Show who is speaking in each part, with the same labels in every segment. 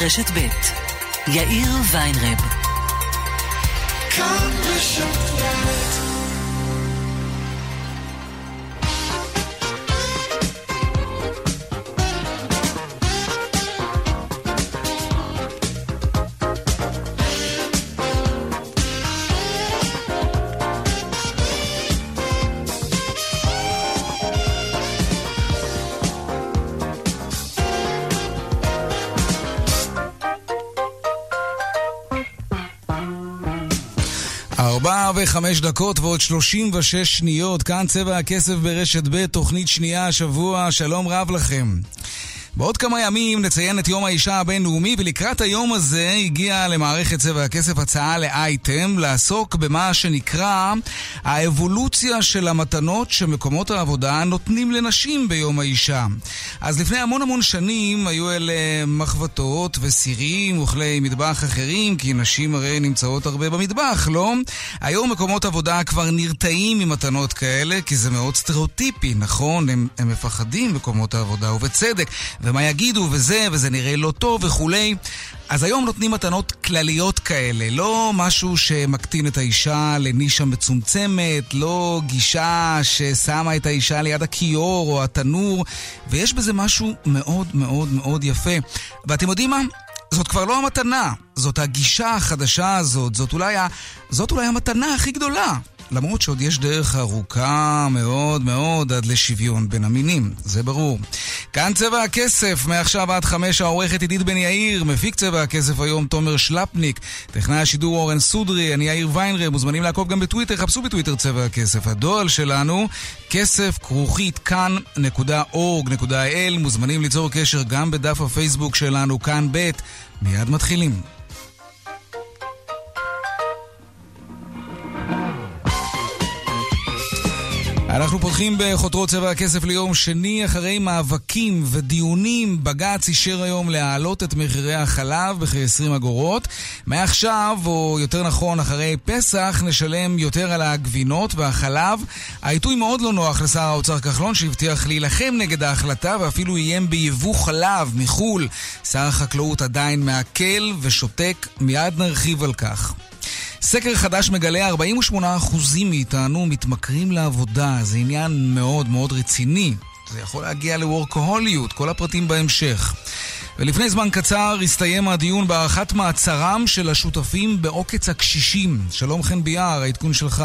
Speaker 1: רשת ב' יאיר ויינרב. כאן בשפט
Speaker 2: וחמש דקות ועוד שלושים ושש שניות, כאן צבע הכסף ברשת ב', תוכנית שנייה השבוע, שלום רב לכם. בעוד כמה ימים נציין את יום האישה הבינלאומי, ולקראת היום הזה הגיעה למערכת צבע הכסף הצעה לאייטם לעסוק במה שנקרא האבולוציה של המתנות שמקומות העבודה נותנים לנשים ביום האישה. אז לפני המון המון שנים היו אלה מחבטות וסירים וכלי מטבח אחרים, כי נשים הרי נמצאות הרבה במטבח, לא? היום מקומות עבודה כבר נרתעים ממתנות כאלה, כי זה מאוד סטריאוטיפי, נכון? הם, הם מפחדים מקומות העבודה, ובצדק. ומה יגידו, וזה, וזה נראה לא טוב וכולי. אז היום נותנים מתנות כלליות כאלה, לא משהו שמקטין את האישה לנישה מצומצמת, לא גישה ששמה את האישה ליד הכיור או התנור, ויש בזה משהו מאוד מאוד מאוד יפה. ואתם יודעים מה? זאת כבר לא המתנה, זאת הגישה החדשה הזאת, זאת אולי, ה... זאת אולי המתנה הכי גדולה. למרות שעוד יש דרך ארוכה מאוד מאוד עד לשוויון בין המינים, זה ברור. כאן צבע הכסף, מעכשיו עד חמש העורכת עידית בן יאיר, מפיק צבע הכסף היום תומר שלפניק, טכנאי השידור אורן סודרי, אני יאיר ויינרב, מוזמנים לעקוב גם בטוויטר, חפשו בטוויטר צבע הכסף. הדואל שלנו, כסף כרוכית כאן.org.il, מוזמנים ליצור קשר גם בדף הפייסבוק שלנו, כאן ב', מיד מתחילים. אנחנו פותחים בחותרות צבע הכסף ליום שני, אחרי מאבקים ודיונים, בג"ץ אישר היום להעלות את מחירי החלב בכ-20 אגורות. מעכשיו, או יותר נכון, אחרי פסח, נשלם יותר על הגבינות והחלב. העיתוי מאוד לא נוח לשר האוצר כחלון, שהבטיח להילחם נגד ההחלטה ואפילו איים ביבוא חלב מחו"ל. שר החקלאות עדיין מעכל ושותק, מיד נרחיב על כך. סקר חדש מגלה 48% מאיתנו מתמכרים לעבודה, זה עניין מאוד מאוד רציני. זה יכול להגיע לוורקוהוליות, כל הפרטים בהמשך. ולפני זמן קצר הסתיים הדיון בהארכת מעצרם של השותפים בעוקץ הקשישים. שלום חן ביאר, העדכון שלך.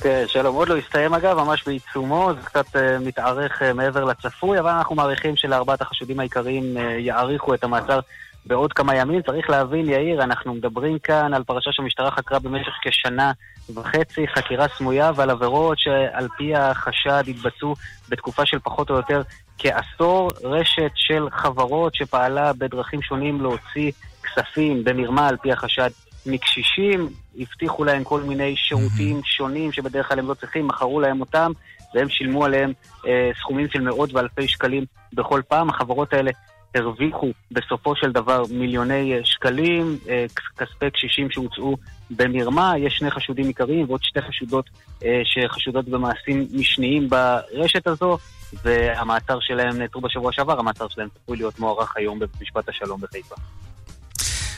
Speaker 3: כן, שלום. עוד לא הסתיים אגב, ממש בעיצומו, זה קצת uh, מתארך uh, מעבר לצפוי, אבל אנחנו מעריכים שלארבעת החשודים העיקריים uh, יאריכו את המעצר בעוד כמה ימים. צריך להבין, יאיר, אנחנו מדברים כאן על פרשה שהמשטרה חקרה במשך כשנה וחצי, חקירה סמויה ועל עבירות שעל פי החשד התבצעו בתקופה של פחות או יותר כעשור. רשת של חברות שפעלה בדרכים שונים להוציא כספים במרמה על פי החשד מקשישים, הבטיחו להם כל מיני שירותים שונים שבדרך כלל הם לא צריכים, מכרו להם אותם, והם שילמו עליהם אה, סכומים של מאות ואלפי שקלים בכל פעם. החברות האלה הרוויחו בסופו של דבר מיליוני אה, שקלים, אה, כספי קשישים שהוצאו במרמה, יש שני חשודים עיקריים ועוד שתי חשודות אה, שחשודות במעשים משניים ברשת הזו, והמעצר שלהם נעצרו בשבוע שעבר, המעצר שלהם צפוי להיות מוארך היום בבית משפט השלום בחיפה.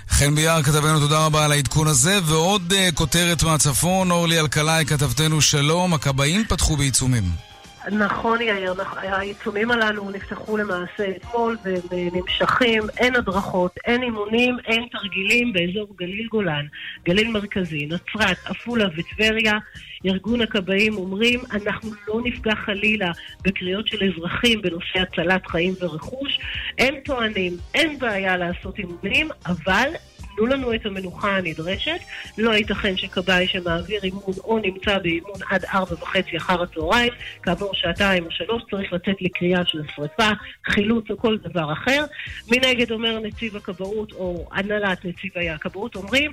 Speaker 2: חן ביאר, כתבנו, תודה רבה על העדכון הזה. ועוד uh, כותרת מהצפון, אורלי אלקלעי, כתבתנו שלום, הכבאים פתחו בעיצומים.
Speaker 4: נכון, יאיר, העיצומים הללו נפתחו למעשה אתמול והם אה, נמשכים, אין הדרכות, אין אימונים, אין תרגילים באזור גליל גולן, גליל מרכזי, נצרת, עפולה וטבריה. ארגון הכבאים אומרים, אנחנו לא נפגע חלילה בקריאות של אזרחים בנושא הצלת חיים ורכוש. הם טוענים, אין בעיה לעשות אימונים, אבל תנו לנו את המנוחה הנדרשת. לא ייתכן שכבאי שמעביר אימון או נמצא באימון עד ארבע וחצי אחר הצהריים, כעבור שעתיים או שלוש צריך לצאת לקריאה של שרפה, חילוץ או כל דבר אחר. מנגד אומר נציב הכבאות או הנהלת נציב הכבאות אומרים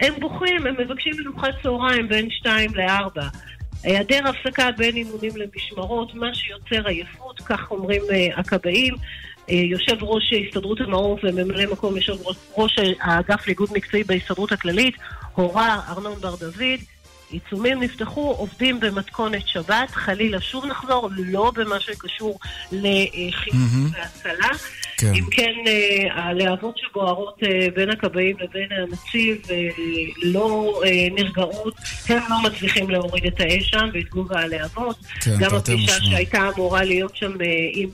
Speaker 4: הם בוכים, הם מבקשים מנוחת צהריים בין שתיים לארבע. היעדר הפסקה בין אימונים למשמרות, מה שיוצר עייפות, כך אומרים uh, הכבאים. אה, יושב ראש הסתדרות המעוף וממלא מקום יושב ראש האגף לאיגוד מקצועי בהסתדרות הכללית, הורה ארנון בר דוד. עיצומים נפתחו, עובדים במתכונת שבת, חלילה שוב נחזור, לא במה שקשור לחינוך mm-hmm. והצלה. כן. אם כן, אה, הלהבות שבוערות אה, בין הכבאים לבין הנציב לא נרגעות, הם לא מצליחים להוריד את האש שם ואת גובה הלהבות. כן, גם הפגישה שהייתה אמורה להיות שם עם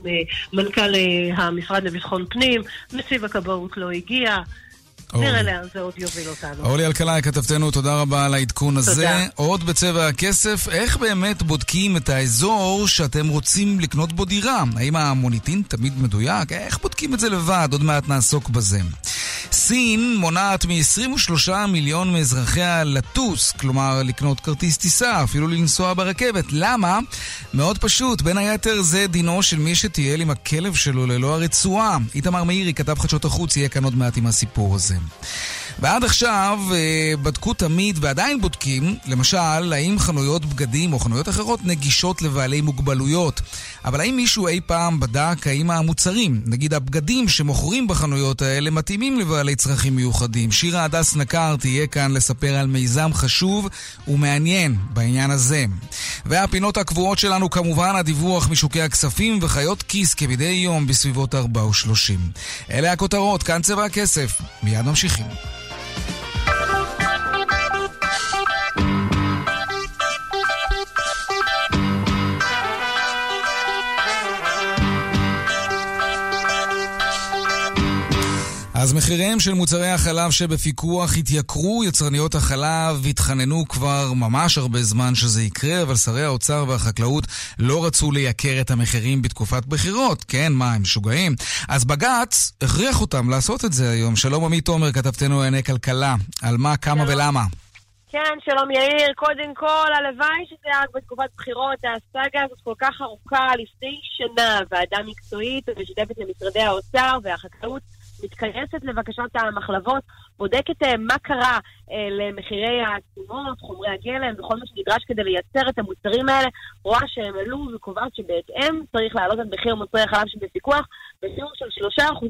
Speaker 4: מנכ"ל המשרד לביטחון פנים, נציב הכבאות לא הגיע. נראה לאן זה עוד יוביל אותנו.
Speaker 2: אורלי אלקלעי, כתבתנו, תודה רבה על העדכון הזה. תודה. עוד בצבע הכסף, איך באמת בודקים את האזור שאתם רוצים לקנות בו דירה? האם המוניטין תמיד מדויק? איך בודקים את זה לבד? עוד מעט נעסוק בזה. סין מונעת מ-23 מיליון מאזרחיה לטוס, כלומר לקנות כרטיס טיסה, אפילו לנסוע ברכבת. למה? מאוד פשוט, בין היתר זה דינו של מי שטייל עם הכלב שלו ללא הרצועה. איתמר מאירי, כתב חדשות החוץ, יהיה כאן עוד מעט עם הסיפור הזה. ועד עכשיו אה, בדקו תמיד ועדיין בודקים, למשל, האם חנויות בגדים או חנויות אחרות נגישות לבעלי מוגבלויות. אבל האם מישהו אי פעם בדק האם המוצרים, נגיד הבגדים שמוכרים בחנויות האלה, מתאימים לבעלי צרכים מיוחדים? שירה הדס נקר תהיה כאן לספר על מיזם חשוב ומעניין בעניין הזה. והפינות הקבועות שלנו כמובן הדיווח משוקי הכספים וחיות כיס כמדי יום בסביבות 4 ו-30. אלה הכותרות, כאן צבע הכסף. מיד ממשיכים. Bye. אז מחיריהם של מוצרי החלב שבפיקוח התייקרו, יצרניות החלב התחננו כבר ממש הרבה זמן שזה יקרה, אבל שרי האוצר והחקלאות לא רצו לייקר את המחירים בתקופת בחירות. כן, מה, הם משוגעים? אז בג"ץ הכריח אותם לעשות את זה היום. שלום עמית תומר, כתבתנו לענייני כלכלה. על מה, כמה שלום. ולמה?
Speaker 5: כן, שלום יאיר. קודם כל, הלוואי שזה היה רק בתקופת בחירות. הסאגה הזאת כל כך ארוכה. לפני שנה, ועדה מקצועית משותפת למשרדי האוצר והחקלאות מתכנסת לבקשת המחלבות, בודקת אה, מה קרה אה, למחירי התשומות, חומרי הגלם וכל מה שנדרש כדי לייצר את המוצרים האלה, רואה שהם עלו וקובעת שבהתאם צריך להעלות את מחיר מוצרי החלב שבפיקוח בשיעור של 3%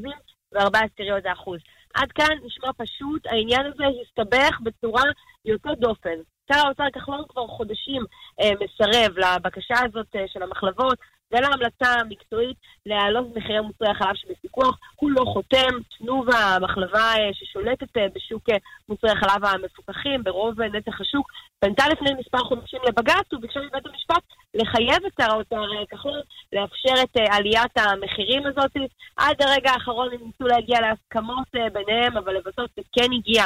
Speaker 5: ו-4 עשיריות האחוז. עד כאן נשמע פשוט, העניין הזה הסתבך בצורה יוצאת דופן. שר האוצר כחלון כבר חודשים אה, מסרב לבקשה הזאת אה, של המחלבות ולהמלצה המקצועית להעלות מחירי מוצרי החלב שבפיקוח. הוא לא חותם, תנובה, המחלבה אה, ששולטת אה, בשוק אה, מוצרי החלב המפוקחים, ברוב נתח השוק, פנתה לפני מספר חודשים לבג"ץ וביקשה מבית המשפט לחייב את שר האוצר כחלון לאפשר את עליית המחירים הזאת. עד הרגע האחרון הם ניסו להגיע להסכמות ביניהם, אבל לבסוף זה כן הגיע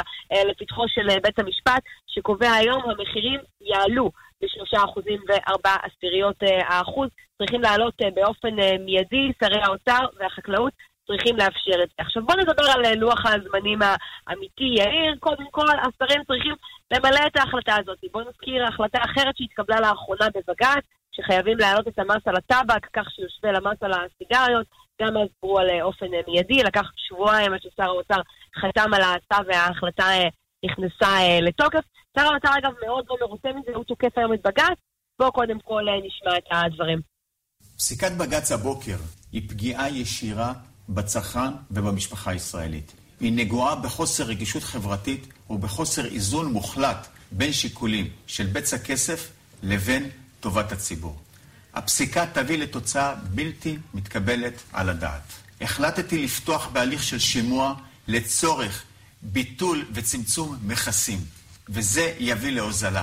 Speaker 5: לפתחו של בית המשפט, שקובע היום המחירים יעלו. בשלושה אחוזים וארבע עשיריות האחוז. צריכים לעלות באופן מיידי, שרי האוצר והחקלאות צריכים לאפשר את זה. עכשיו בואו נדבר על אה, לוח הזמנים האמיתי, יאיר. קודם כל, השרים צריכים למלא את ההחלטה הזאת. בואו נזכיר החלטה אחרת שהתקבלה לאחרונה בבג"ץ, שחייבים להעלות את המס על הטבק, כך שיושווה למס על הסיגריות. גם אז דיברו על אה, אופן אה, מיידי, לקח שבועיים עד ששר האוצר חתם על הצו וההחלטה נכנסה לתוקף. שר האוצר אגב מאוד לא מרוצה מזה, הוא תוקף היום את בג"ץ. בואו קודם כל נשמע את הדברים.
Speaker 6: פסיקת בג"ץ הבוקר היא פגיעה ישירה בצרכן ובמשפחה הישראלית. היא נגועה בחוסר רגישות חברתית ובחוסר איזון מוחלט בין שיקולים של בצע כסף לבין טובת הציבור. הפסיקה תביא לתוצאה בלתי מתקבלת על הדעת. החלטתי לפתוח בהליך של שימוע לצורך ביטול וצמצום מכסים, וזה יביא להוזלה.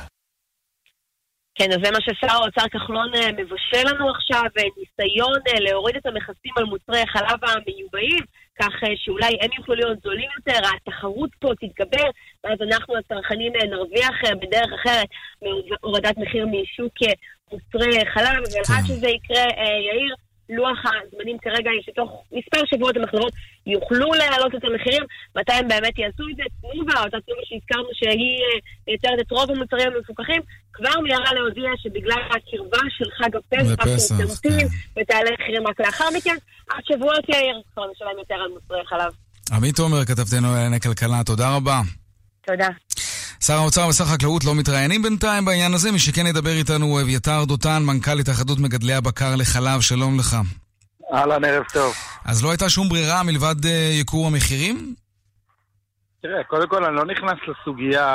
Speaker 5: כן, אז זה מה ששר האוצר כחלון אה, מבשל לנו עכשיו, אה, ניסיון אה, להוריד את המכסים על מוצרי חלב המיובאים, כך שאולי הם יוכלו להיות זולים יותר, התחרות פה תתגבר, ואז אנחנו הצרכנים נרוויח בדרך אחרת מהורדת מחיר משוק מוצרי חלב, אבל עד כן. שזה יקרה, יאיר, לוח הזמנים כרגע היא שתוך מספר שבועות המחלבות יוכלו להעלות את המחירים, מתי הם באמת יעשו את זה. תנובה, אותה תנובה שהזכרנו שהיא מייצרת את רוב המוצרים המפוקחים, כבר מיהרה להודיע שבגלל הקרבה של חג הפסח, תמתין כן. ותעלה מחירים רק לאחר מכן, עד שבועות יאיר, כבר נשלם יותר על מוצרי חלב.
Speaker 2: עמית עומר, כתבתנו לענייני כלכלה, תודה רבה.
Speaker 5: תודה.
Speaker 2: שר האוצר ושר החקלאות לא מתראיינים בינתיים בעניין הזה, מי שכן ידבר איתנו הוא אביתר דותן, מנכ"ל התאחדות מגדלי הבקר לחלב, שלום לך.
Speaker 7: אהלן, ערב טוב.
Speaker 2: אז לא הייתה שום ברירה מלבד uh, ייקור המחירים?
Speaker 7: תראה, קודם כל אני לא נכנס לסוגיה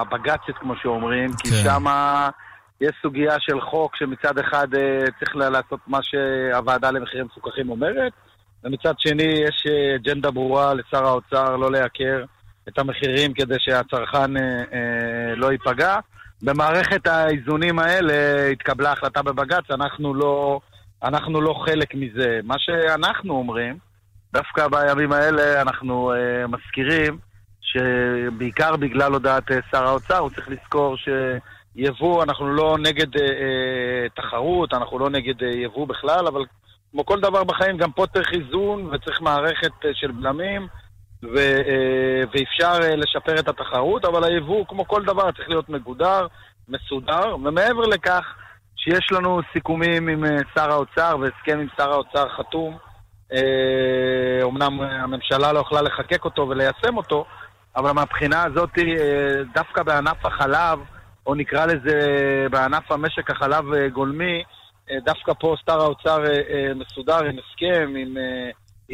Speaker 7: הבג"צית, כמו שאומרים, כן. כי שם יש סוגיה של חוק שמצד אחד uh, צריך לעשות מה שהוועדה למחירים מפוקחים אומרת, ומצד שני יש אה, אג'נדה ברורה לשר האוצר לא לייקר את המחירים כדי שהצרכן אה, אה, לא ייפגע. במערכת האיזונים האלה התקבלה החלטה בבג"ץ, אנחנו לא, אנחנו לא חלק מזה. מה שאנחנו אומרים, דווקא בימים האלה אנחנו אה, מזכירים שבעיקר בגלל הודעת אה, שר האוצר, הוא צריך לזכור שיבוא, אנחנו לא נגד אה, אה, תחרות, אנחנו לא נגד אה, יבוא בכלל, אבל כמו כל דבר בחיים, גם פה צריך איזון וצריך מערכת אה, של בלמים. ו, אה, ואפשר אה, לשפר את התחרות, אבל היבוא, כמו כל דבר, צריך להיות מגודר, מסודר, ומעבר לכך, שיש לנו סיכומים עם אה, שר האוצר והסכם עם שר האוצר חתום. אומנם הממשלה לא יכלה לחקק אותו וליישם אותו, אבל מהבחינה הזאת, דווקא בענף החלב, או נקרא לזה בענף המשק החלב גולמי, דווקא פה שר האוצר מסודר עם הסכם, עם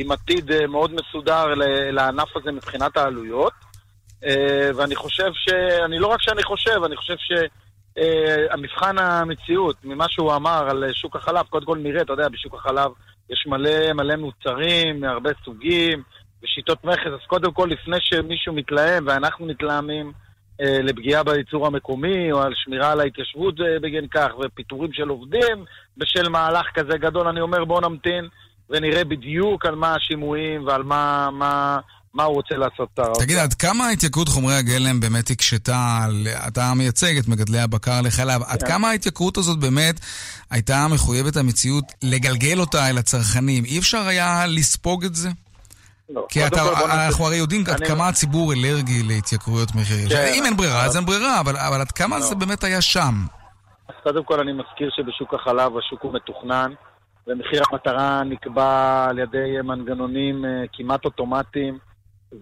Speaker 7: עם עתיד אה, מאוד מסודר לענף הזה מבחינת העלויות. אה, ואני חושב ש... אני לא רק שאני חושב, אני חושב שהמבחן אה, המציאות, ממה שהוא אמר על שוק החלב, קודם כל נראה, אתה יודע, בשוק החלב יש מלא מלא מוצרים מהרבה סוגים ושיטות מכס, אז קודם כל, לפני שמישהו מתלהם ואנחנו מתלהמים לפגיעה בייצור המקומי או על שמירה על ההתיישבות בגין כך ופיטורים של עובדים בשל מהלך כזה גדול, אני אומר בואו נמתין ונראה בדיוק על מה השימועים ועל מה, מה, מה הוא רוצה לעשות שר האוצר.
Speaker 2: תגיד, עד כמה התייקרות חומרי הגלם באמת הקשתה. אתה מייצג את מגדלי הבקר לחלב. עד כן. כמה ההתייקרות הזאת באמת הייתה מחויבת המציאות לגלגל אותה אל הצרכנים? אי אפשר היה לספוג את זה? לא. כי אתה, אנחנו הרי יודעים עד כמה הציבור אלרגי להתייקרויות מחירים. כן, אם אין ברירה, אז אין ברירה, אבל, אבל עד כמה לא. זה באמת היה שם?
Speaker 7: אז קודם כל אני מזכיר שבשוק החלב השוק הוא מתוכנן. ומחיר המטרה נקבע על ידי מנגנונים אה, כמעט אוטומטיים,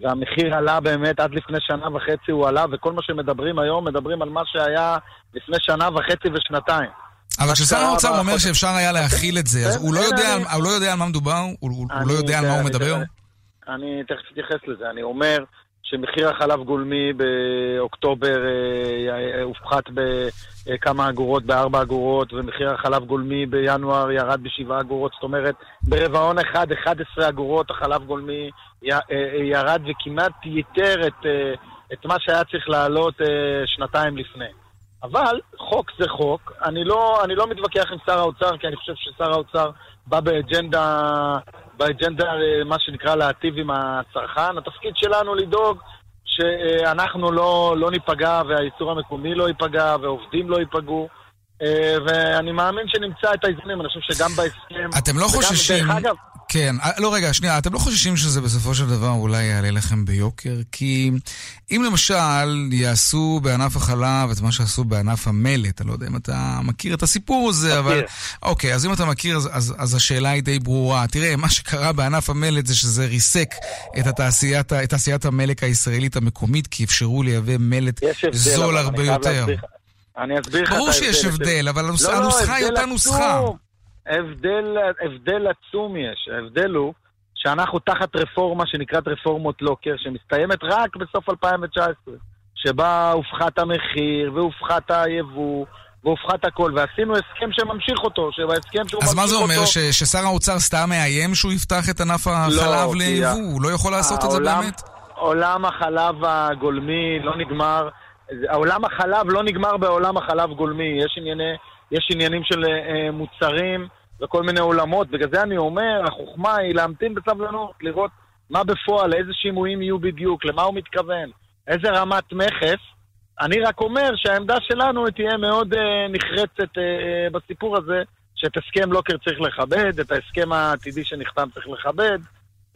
Speaker 7: והמחיר עלה באמת עד לפני שנה וחצי הוא עלה, וכל מה שמדברים היום, מדברים על מה שהיה לפני שנה וחצי ושנתיים.
Speaker 2: אבל כששר האוצר אומר שאפשר היה להכיל את זה, אז הוא לא, לא יודע על מה מדובר? הוא לא יודע על מה הוא מדבר?
Speaker 7: אני תכף אתייחס לזה. אני אומר שמחיר החלב גולמי באוקטובר אה, אה, הופחת בכמה אגורות, בארבע אגורות, ומחיר החלב גולמי בינואר ירד בשבעה אגורות, זאת אומרת, ברבעון אחד, 11 אגורות החלב גולמי אה, ירד וכמעט ייתר את, את מה שהיה צריך לעלות שנתיים לפני. אבל חוק זה חוק, אני לא, אני לא מתווכח עם שר האוצר, כי אני חושב ששר האוצר בא באג'נדה באג'נדה, אה, מה שנקרא, להטיב עם הצרכן. התפקיד שלנו לדאוג שאנחנו לא, לא ניפגע והייצור המקומי לא ייפגע ועובדים לא ייפגעו. אה, ואני מאמין שנמצא את האיזונים, אני חושב שגם בהסכם...
Speaker 2: אתם לא חוששים... אגב, כן, אה, לא רגע, שנייה, אתם לא חוששים שזה בסופו של דבר אולי יעלה לכם ביוקר? כי אם למשל יעשו בענף החלב את מה שעשו בענף המלט, אני לא יודע אם אתה מכיר את הסיפור הזה, מכיר. אבל... אוקיי, אז אם אתה מכיר, אז, אז, אז השאלה היא די ברורה. תראה, מה שקרה בענף המלט זה שזה ריסק את התעשיית, את תעשיית המלק הישראלית המקומית, כי אפשרו לייבא מלט זול הרבה יותר.
Speaker 7: אני אסביר לך את ההבדל.
Speaker 2: ברור שיש הבדל, אבל לא, לא הנוסחה היא אותה נוסחה.
Speaker 7: הבדל, הבדל עצום יש. ההבדל הוא שאנחנו תחת רפורמה שנקראת רפורמות לוקר, שמסתיימת רק בסוף 2019, שבה הופחת המחיר והופחת היבוא. והופחת הכל, ועשינו הסכם שממשיך אותו, שבהסכם שהוא ממשיך אותו...
Speaker 2: אז מה זה אומר, ש, ששר האוצר סתם מאיים שהוא יפתח את ענף החלב לא, ליבוא? הוא לא יכול לעשות העולם, את זה באמת?
Speaker 7: עולם החלב הגולמי לא נגמר, עולם החלב לא נגמר בעולם החלב גולמי, יש, ענייני, יש עניינים של uh, מוצרים וכל מיני עולמות. בגלל זה אני אומר, החוכמה היא להמתין בסבלנות, לראות מה בפועל, איזה שימועים יהיו בדיוק, למה הוא מתכוון, איזה רמת מכס. אני רק אומר שהעמדה שלנו תהיה מאוד uh, נחרצת uh, בסיפור הזה, שאת הסכם לוקר צריך לכבד, את ההסכם העתידי שנחתם צריך לכבד,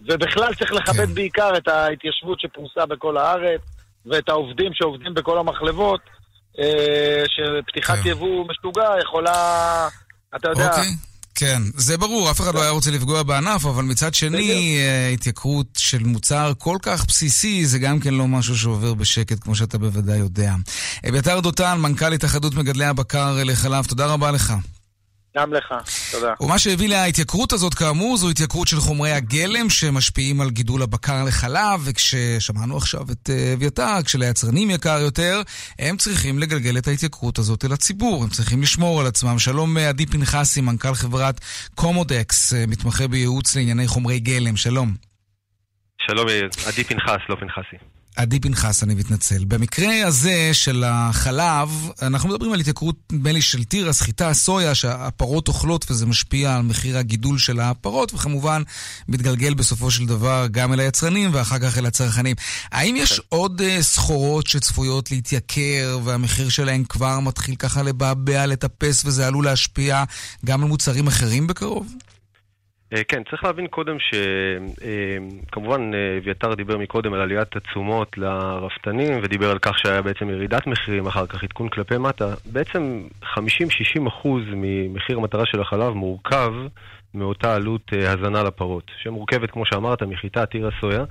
Speaker 7: ובכלל צריך לכבד כן. בעיקר את ההתיישבות שפרוסה בכל הארץ, ואת העובדים שעובדים בכל המחלבות, uh, שפתיחת כן. יבוא משוגע יכולה, אתה יודע...
Speaker 2: אוקיי. כן, זה ברור, אף אחד לא היה רוצה לפגוע בענף, אבל מצד שני, אה, התייקרות של מוצר כל כך בסיסי, זה גם כן לא משהו שעובר בשקט, כמו שאתה בוודאי יודע. אביתר דותן, מנכ"ל התאחדות מגדלי הבקר לחלב, תודה רבה לך.
Speaker 7: גם לך, תודה.
Speaker 2: ומה שהביא להתייקרות הזאת, כאמור, זו התייקרות של חומרי הגלם שמשפיעים על גידול הבקר לחלב, וכששמענו עכשיו את אה, אביתר, כשליצרנים יקר יותר, הם צריכים לגלגל את ההתייקרות הזאת אל הציבור, הם צריכים לשמור על עצמם. שלום אה, עדי פנחסי, מנכ"ל חברת קומודקס, אה, מתמחה בייעוץ לענייני חומרי גלם, שלום.
Speaker 8: שלום עדי פנחס, לא פנחסי.
Speaker 2: עדי פנחס, אני מתנצל. במקרה הזה של החלב, אנחנו מדברים על התייקרות, נדמה לי, של תירס, חיטה, סויה, שהפרות אוכלות וזה משפיע על מחיר הגידול של הפרות, וכמובן מתגלגל בסופו של דבר גם אל היצרנים ואחר כך אל הצרכנים. האם יש כן. עוד uh, סחורות שצפויות להתייקר והמחיר שלהן כבר מתחיל ככה לבעבע, לטפס, וזה עלול להשפיע גם על מוצרים אחרים בקרוב?
Speaker 8: אה, כן, צריך להבין קודם שכמובן אה, אה, אביתר דיבר מקודם על עליית התשומות לרפתנים ודיבר על כך שהיה בעצם ירידת מחירים, אחר כך עדכון כלפי מטה. בעצם 50-60% ממחיר המטרה של החלב מורכב מאותה עלות הזנה לפרות, שמורכבת, כמו שאמרת, מחיטה, תירא סויה.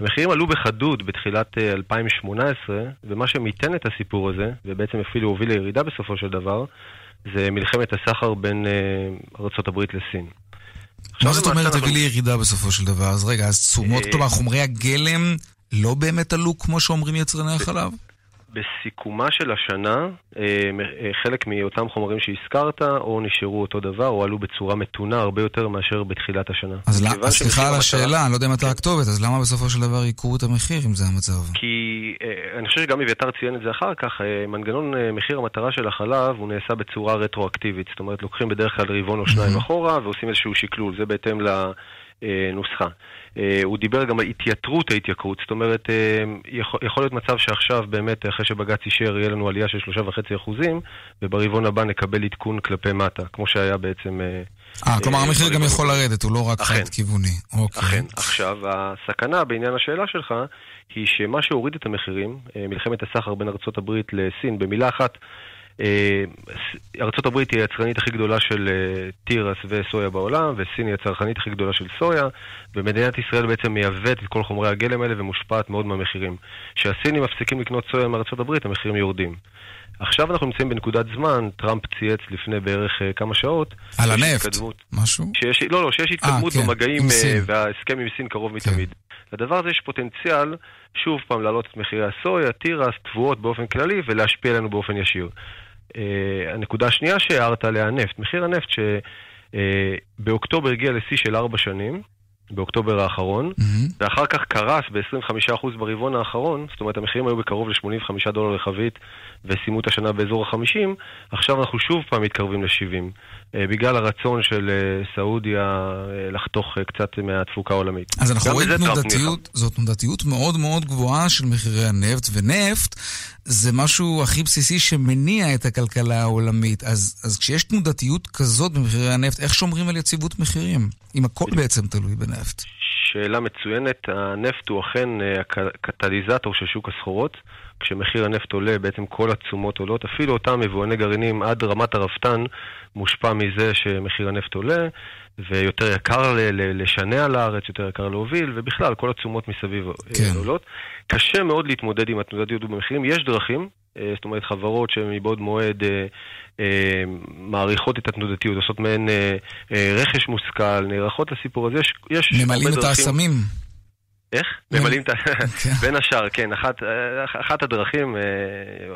Speaker 8: המחירים עלו בחדות בתחילת 2018, ומה שמיתן את הסיפור הזה, ובעצם אפילו הוביל לירידה בסופו של דבר, זה מלחמת הסחר בין ארה"ב לסין.
Speaker 2: מה זאת אומרת הביא לי ירידה בסופו של דבר? אז רגע, אז תשומות, אה, כלומר חומרי הגלם לא באמת עלו כמו שאומרים יצרני החלב?
Speaker 8: בסיכומה של השנה, אה, אה, חלק מאותם חומרים שהזכרת, או נשארו אותו דבר, או עלו בצורה מתונה הרבה יותר מאשר בתחילת השנה.
Speaker 2: אז למה, סליחה על השאלה, אני לא יודע אם אתה הכתובת, אז למה בסופו של דבר ייקרו את המחיר אם זה המצב?
Speaker 8: כי אה, אני חושב שגם אביתר ציין את זה אחר כך, מנגנון מחיר המטרה של החלב הוא נעשה בצורה רטרואקטיבית. זאת אומרת, לוקחים בדרך כלל רבעון או שניים אחורה ועושים איזשהו שקלול, זה בהתאם לנוסחה. אה, הוא דיבר גם על התייתרות ההתייקרות, זאת אומרת, אה, יכול, יכול להיות מצב שעכשיו באמת, אחרי שבג"ץ אישר, יהיה לנו עלייה של שלושה וחצי אחוזים, וברבעון הבא נקבל עדכון כלפי מטה, כמו שהיה בעצם...
Speaker 2: אה, אה כלומר המחיר גם יכול לרדת, הוא לא רק חד-כיווני.
Speaker 8: אוקיי. אכן. עכשיו, הסכנה בעניין השאלה שלך, היא שמה שהוריד את המחירים, מלחמת הסחר בין ארה"ב לסין, במילה אחת, אה, ארה"ב היא היצרנית הכי גדולה של אה, תירס וסויה בעולם, וסין היא הצרכנית הכי גדולה של סויה, ומדינת ישראל בעצם מייבאת את כל חומרי הגלם האלה ומושפעת מאוד מהמחירים. כשהסינים מפסיקים לקנות סויה מארה"ב, המחירים יורדים. עכשיו אנחנו נמצאים בנקודת זמן, טראמפ צייץ לפני בערך uh, כמה שעות.
Speaker 2: על הנפט, התקדמות, משהו?
Speaker 8: שיש, לא, לא, שיש התקדמות 아, כן, במגעים uh, וההסכם עם סין קרוב כן. מתמיד. לדבר הזה יש פוטנציאל, שוב פעם, להעלות את מחירי הסויה, תירס, תבואות באופן כללי ולהשפיע עלינו באופן ישיר. Uh, הנקודה השנייה שהערת עליה, הנפט. מחיר הנפט שבאוקטובר uh, הגיע לשיא של ארבע שנים, באוקטובר האחרון, mm-hmm. ואחר כך קרס ב-25% ברבעון האחרון, זאת אומרת המחירים היו בקרוב ל-85 דולר לחבית וסיימו את השנה באזור ה-50, עכשיו אנחנו שוב פעם מתקרבים ל-70, אה, בגלל הרצון של אה, סעודיה אה, לחתוך קצת מהתפוקה העולמית.
Speaker 2: אז אנחנו רואים תנודתיות, זו תנודתיות מאוד מאוד גבוהה של מחירי הנפט, ונפט זה משהו הכי בסיסי שמניע את הכלכלה העולמית. אז, אז כשיש תנודתיות כזאת במחירי הנפט, איך שומרים על יציבות מחירים? אם הכל בעצם תלוי בנפט.
Speaker 8: שאלה מצוינת. הנפט הוא אכן הקטליזטור של שוק הסחורות. כשמחיר הנפט עולה, בעצם כל התשומות עולות. אפילו אותם יבואני גרעינים עד רמת הרפתן מושפע מזה שמחיר הנפט עולה, ויותר יקר לשנע לארץ, יותר יקר להוביל, ובכלל, כל התשומות מסביב אה, כן. עולות. קשה מאוד להתמודד עם התנודדיות במחירים. יש דרכים, אה, זאת אומרת, חברות שמבעוד מועד אה, אה, מעריכות את התנודתיות, עושות מהן אה, אה, רכש מושכל, נערכות לסיפור הזה. יש, יש
Speaker 2: ממלאים את האסמים.
Speaker 8: איך? ממלאים את ה... כן. בין השאר, כן. אחת, אחת הדרכים, אה,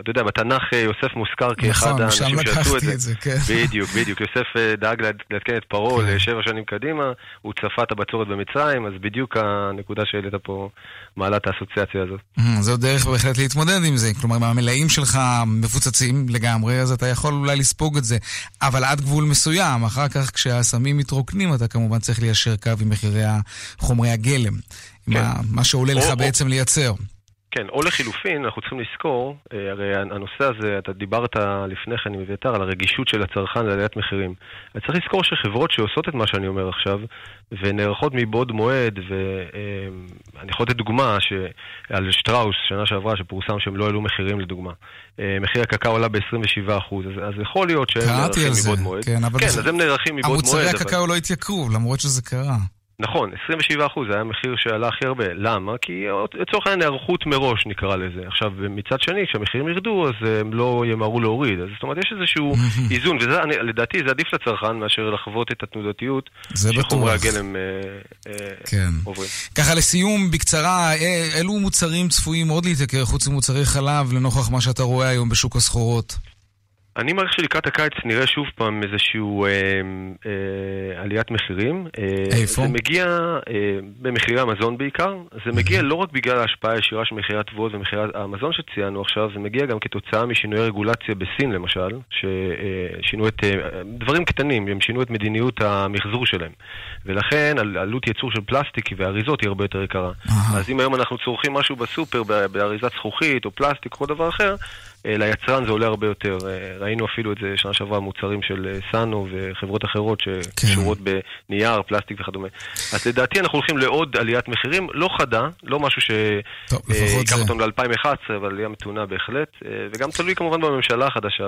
Speaker 8: אתה יודע, בתנ"ך אה, יוסף מוזכר כאחד
Speaker 2: נכון,
Speaker 8: האנשים
Speaker 2: שעשו את זה. את זה כן.
Speaker 8: בדיוק, בדיוק. יוסף אה, דאג לעדכן את פרעה כן. לשבע שנים קדימה, הוא צפה את הבצורת במצרים, אז בדיוק הנקודה שהעלית פה מעלה את האסוציאציה הזאת.
Speaker 2: זו דרך בהחלט להתמודד עם זה. כלומר, אם המלאים שלך מפוצצים לגמרי, אז אתה יכול אולי לספוג את זה. אבל עד גבול מסוים, אחר כך כשהסמים מתרוקנים, אתה כמובן צריך ליישר קו עם מחירי חומרי הגלם. כן. מה, מה שעולה או, לך או, בעצם לייצר.
Speaker 8: כן, או לחילופין, אנחנו צריכים לזכור, אה, הרי הנושא הזה, אתה דיברת לפני כן עם אביתר על הרגישות של הצרכן לעליית מחירים. אני צריך לזכור שחברות שעושות את מה שאני אומר עכשיו, ונערכות מבעוד מועד, ואני יכול לתת דוגמה על שטראוס, שנה שעברה, שפורסם שהם לא העלו מחירים לדוגמה. אה, מחיר הקקאו עלה ב-27%, אז, אז יכול להיות שהם נערכים מבעוד מועד.
Speaker 2: כן, אבל כן, אז הם נערכים מבעוד מועד. המוצרי הקקאו אבל... לא התייקרו, למרות שזה קרה.
Speaker 8: נכון, 27 אחוז, זה היה המחיר שעלה הכי הרבה. למה? כי לצורך העניין היערכות מראש נקרא לזה. עכשיו, מצד שני, כשהמחירים ירדו, אז הם לא ימהרו להוריד. אז זאת אומרת, יש איזשהו איזון, ולדעתי זה עדיף לצרכן מאשר לחוות את התנודתיות שחומרי הגלם אה,
Speaker 2: אה, כן. עוברים. ככה לסיום, בקצרה, אה, אילו מוצרים צפויים עוד להתייקר חוץ ממוצרי חלב, לנוכח מה שאתה רואה היום בשוק הסחורות?
Speaker 8: אני מעריך שלקראת הקיץ נראה שוב פעם איזושהי אה, אה, עליית מחירים.
Speaker 2: אה, איפה?
Speaker 8: זה מגיע אה, במחירי המזון בעיקר. זה מגיע לא רק בגלל ההשפעה הישירה של מחירי התבואות ומחירי המזון שציינו עכשיו, זה מגיע גם כתוצאה משינויי רגולציה בסין למשל, ששינו אה, את, אה, דברים קטנים, הם שינו את מדיניות המחזור שלהם. ולכן עלות ייצור של פלסטיק ואריזות היא הרבה יותר יקרה. אז אם היום אנחנו צורכים משהו בסופר באריזת זכוכית או פלסטיק או כל דבר אחר, ליצרן זה עולה הרבה יותר. אה, ראינו אפילו את זה שנה שעברה, מוצרים של אה, סאנו וחברות אחרות שקשורות כן. בנייר, פלסטיק וכדומה. אז לדעתי אנחנו הולכים לעוד עליית מחירים, לא חדה, לא משהו שיקח אותנו ל-2011, אבל עלייה מתונה בהחלט, וגם תלוי כמובן בממשלה החדשה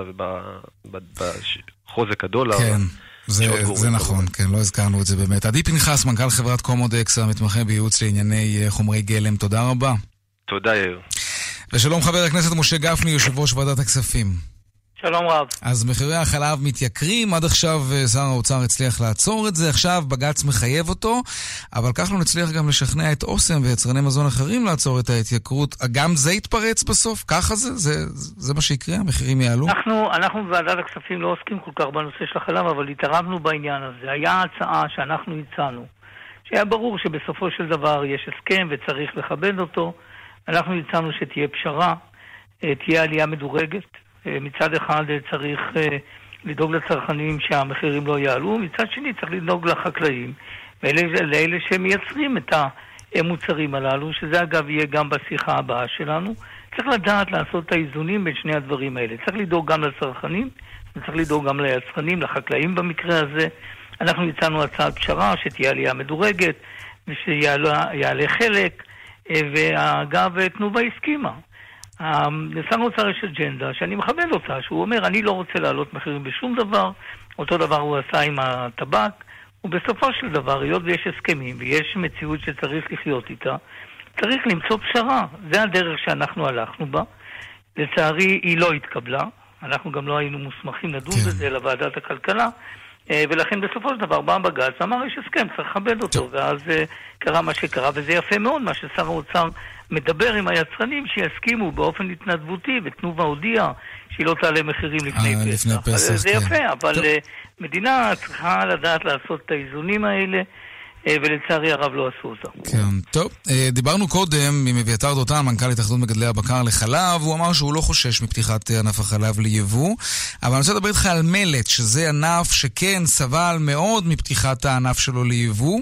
Speaker 8: ובחוזק הדולר.
Speaker 2: כן. זה, זה נכון, כן, לא הזכרנו את זה באמת. עדי פנחס, מנכ"ל חברת קומודקס, המתמחה בייעוץ לענייני חומרי גלם, תודה רבה.
Speaker 8: תודה, יאיר.
Speaker 2: ושלום חבר הכנסת משה גפני, יושב ראש ועדת הכספים.
Speaker 9: שלום רב.
Speaker 2: אז מחירי החלב מתייקרים, עד עכשיו אה, שר האוצר הצליח לעצור את זה, עכשיו בג"ץ מחייב אותו, אבל כך לא נצליח גם לשכנע את אוסם ויצרני מזון אחרים לעצור את ההתייקרות. גם זה יתפרץ בסוף? ככה זה? זה, זה מה שיקרה? המחירים יעלו?
Speaker 9: אנחנו, אנחנו בוועדת הכספים לא עוסקים כל כך בנושא של החלב, אבל התערבנו בעניין הזה. היה הצעה שאנחנו הצענו, שהיה ברור שבסופו של דבר יש הסכם וצריך לכבד אותו. אנחנו הצענו שתהיה פשרה, אה, תהיה עלייה מדורגת. אה, מצד אחד אה, צריך לדאוג לצרכנים שהמחירים לא יעלו, מצד שני צריך לדאוג לחקלאים, לאלה שמייצרים את המוצרים הללו, שזה אגב יהיה גם בשיחה הבאה שלנו. צריך לדעת לעשות את האיזונים בין שני הדברים האלה. צריך לדאוג גם לצרכנים, וצריך לדאוג גם ליצרנים, לחקלאים במקרה הזה. אנחנו הצענו הצעת פשרה שתהיה עלייה מדורגת, ושיעלה חלק, ואגב, תנובה הסכימה. לשר האוצר יש אג'נדה שאני מכבד אותה, שהוא אומר, אני לא רוצה להעלות מחירים בשום דבר, אותו דבר הוא עשה עם הטבק, ובסופו של דבר, היות ויש הסכמים ויש מציאות שצריך לחיות איתה, צריך למצוא פשרה. זה הדרך שאנחנו הלכנו בה. לצערי, היא לא התקבלה. אנחנו גם לא היינו מוסמכים לדון כן. בזה, לוועדת הכלכלה. אה, ולכן בסופו של דבר בא בג"ץ ואמר יש הסכם, צריך לכבד אותו, ואז אה, קרה מה שקרה, וזה יפה מאוד מה ששר האוצר מדבר עם היצרנים שיסכימו באופן התנדבותי, ותנובה הודיעה שהיא לא תעלה מחירים לפני
Speaker 2: אה, פסח. לפני פסח,
Speaker 9: זה כן. יפה, אבל. מדינה צריכה לדעת לעשות את האיזונים האלה. אה, ולצערי הרב לא עשו אותה.
Speaker 2: כן, טוב. אה, דיברנו קודם עם אביתר דותן, מנכ"ל התאחדות מגדלי הבקר לחלב, הוא אמר שהוא לא חושש מפתיחת אה, ענף החלב ליבוא, אבל אני רוצה לדבר איתך על מלט, שזה ענף שכן סבל מאוד מפתיחת הענף שלו ליבוא.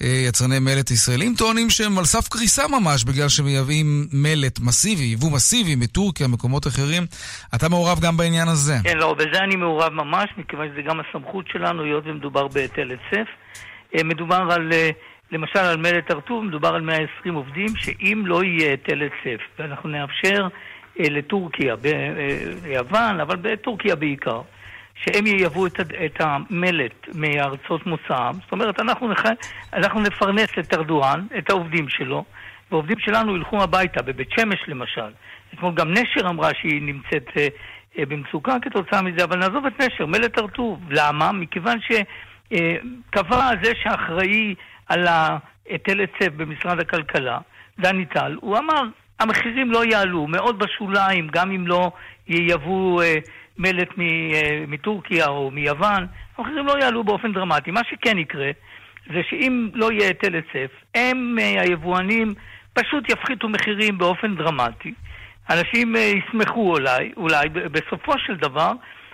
Speaker 2: יצרני מלט ישראלים טוענים שהם על סף קריסה ממש, בגלל שמייבאים מלט מסיבי, יבוא מסיבי מטורקיה, מקומות אחרים. אתה מעורב גם בעניין הזה.
Speaker 9: כן, לא, בזה אני מעורב ממש, מכיוון שזה גם הסמכות שלנו, היות ומדובר בהיטל היצף. אה, מדובר על, אה, למשל על מלט הרטוב, מדובר על 120 עובדים, שאם לא יהיה היטל היצף, ואנחנו נאפשר אה, לטורקיה, ביוון, אבל בטורקיה בעיקר, שהם ייבאו את, את המלט מארצות מוצאם, זאת אומרת, אנחנו, נח... אנחנו נפרנס את ארדואן, את העובדים שלו, והעובדים שלנו ילכו הביתה, בבית שמש למשל. אתמול גם נשר אמרה שהיא נמצאת במצוקה כתוצאה מזה, אבל נעזוב את נשר, מלט הרטוב. למה? מכיוון ש... קבע זה שאחראי על ההיטל היצף במשרד הכלכלה, דני טל, הוא אמר, המחירים לא יעלו, מאוד בשוליים, גם אם לא ייבאו אה, מלט אה, מטורקיה או מיוון, המחירים לא יעלו באופן דרמטי. מה שכן יקרה, זה שאם לא יהיה היטל היצף, הם, אה, היבואנים, פשוט יפחיתו מחירים באופן דרמטי. אנשים ישמחו אולי, אולי בסופו של דבר,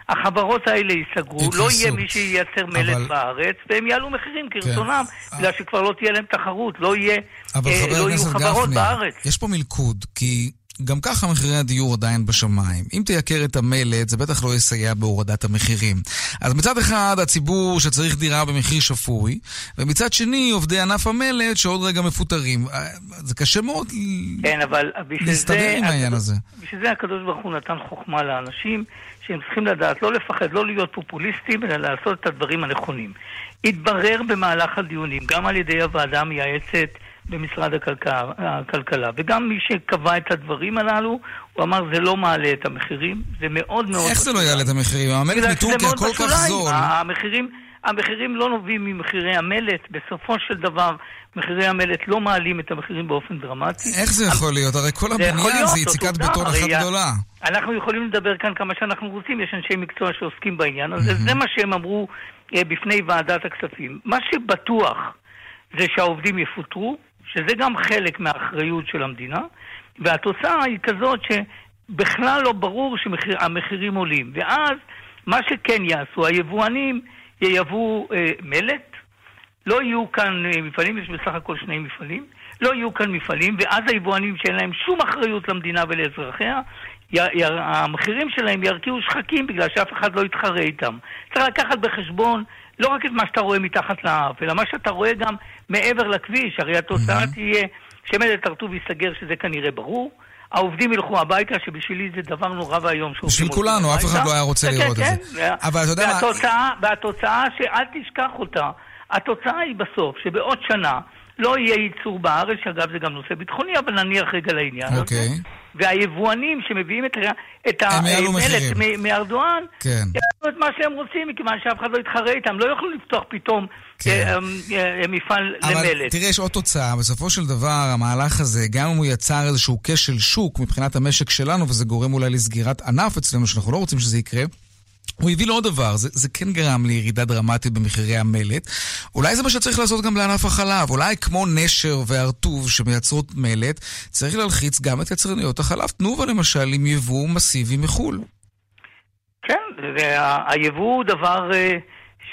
Speaker 9: החברות האלה ייסגרו, לא יהיה מי שייצר מלט אבל... בארץ, והם יעלו מחירים כרצונם, כן. בגלל שכבר לא תהיה להם תחרות, לא, יהיה, אה, לא יהיו חברות
Speaker 2: גפני,
Speaker 9: בארץ.
Speaker 2: יש פה מלכוד, כי גם ככה מחירי הדיור עדיין בשמיים. אם תייקר את המלט, זה בטח לא יסייע בהורדת המחירים. אז מצד אחד, הציבור שצריך דירה במחיר שפוי, ומצד שני, עובדי ענף המלט שעוד רגע מפוטרים. אה, זה קשה מאוד
Speaker 9: כן, אבל
Speaker 2: להסתדר עם העניין הזה.
Speaker 9: בשביל זה הקדוש ברוך הוא נתן חוכמה לאנשים, שהם צריכים לדעת לא לפחד, לא להיות פופוליסטים, אלא לעשות את הדברים הנכונים. התברר במהלך הדיונים, גם על ידי הוועדה המייעצת, במשרד הכלכלה, הכלכלה. וגם מי שקבע את הדברים הללו, הוא אמר זה לא מעלה את המחירים, זה מאוד מאוד...
Speaker 2: איך זה לא יעלה את המחירים? המלט מטורקיה כל כך זול.
Speaker 9: המחירים, המחירים לא נובעים ממחירי המלט, בסופו של דבר מחירי המלט לא מעלים את המחירים באופן דרמטי.
Speaker 2: איך זה יכול להיות? הרי כל הבנייה זה יציקת בטון אחת גדולה.
Speaker 9: אנחנו יכולים לדבר כאן כמה שאנחנו רוצים, יש אנשי מקצוע שעוסקים בעניין הזה, זה מה שהם אמרו אה, בפני ועדת הכספים. מה שבטוח זה שהעובדים יפוטרו, שזה גם חלק מהאחריות של המדינה, והתוצאה היא כזאת שבכלל לא ברור שהמחירים עולים. ואז מה שכן יעשו, היבואנים ייבאו אה, מלט, לא יהיו כאן אה, מפעלים, יש בסך הכל שני מפעלים, לא יהיו כאן מפעלים, ואז היבואנים שאין להם שום אחריות למדינה ולאזרחיה, י, י, המחירים שלהם ירקיעו שחקים בגלל שאף אחד לא יתחרה איתם. צריך לקחת בחשבון לא רק את מה שאתה רואה מתחת לאף, אלא מה שאתה רואה גם מעבר לכביש. הרי התוצאה mm-hmm. תהיה שמלט הרטוב ייסגר, שזה כנראה ברור. העובדים ילכו הביתה, שבשבילי זה דבר נורא ואיום.
Speaker 2: בשביל כולנו, אף אחד לא היה רוצה כן, לראות כן, את זה. כן,
Speaker 9: אבל אתה יודע מה... והתוצאה, שאל תשכח אותה, התוצאה היא בסוף, שבעוד שנה לא יהיה ייצור בארץ, שאגב זה גם נושא ביטחוני, אבל נניח רגע לעניין הזה. אוקיי. והיבואנים שמביאים את, את המלט מארדואן, כן. יעשו את מה שהם רוצים, מכיוון שאף אחד לא יתחרה איתם, לא יוכלו לפתוח פתאום כן. אה, אה, אה, מפעל אבל למלט.
Speaker 2: אבל תראה, יש עוד תוצאה. בסופו של דבר, המהלך הזה, גם אם הוא יצר איזשהו כשל שוק מבחינת המשק שלנו, וזה גורם אולי לסגירת ענף אצלנו, שאנחנו לא רוצים שזה יקרה, הוא הביא לעוד דבר, זה, זה כן גרם לירידה דרמטית במחירי המלט. אולי זה מה שצריך לעשות גם לענף החלב. אולי כמו נשר והרטוב שמייצרות מלט, צריך להלחיץ גם את יצרניות החלב. תנובה למשל עם יבוא מסיבי מחו"ל.
Speaker 9: כן, היבוא הוא דבר uh,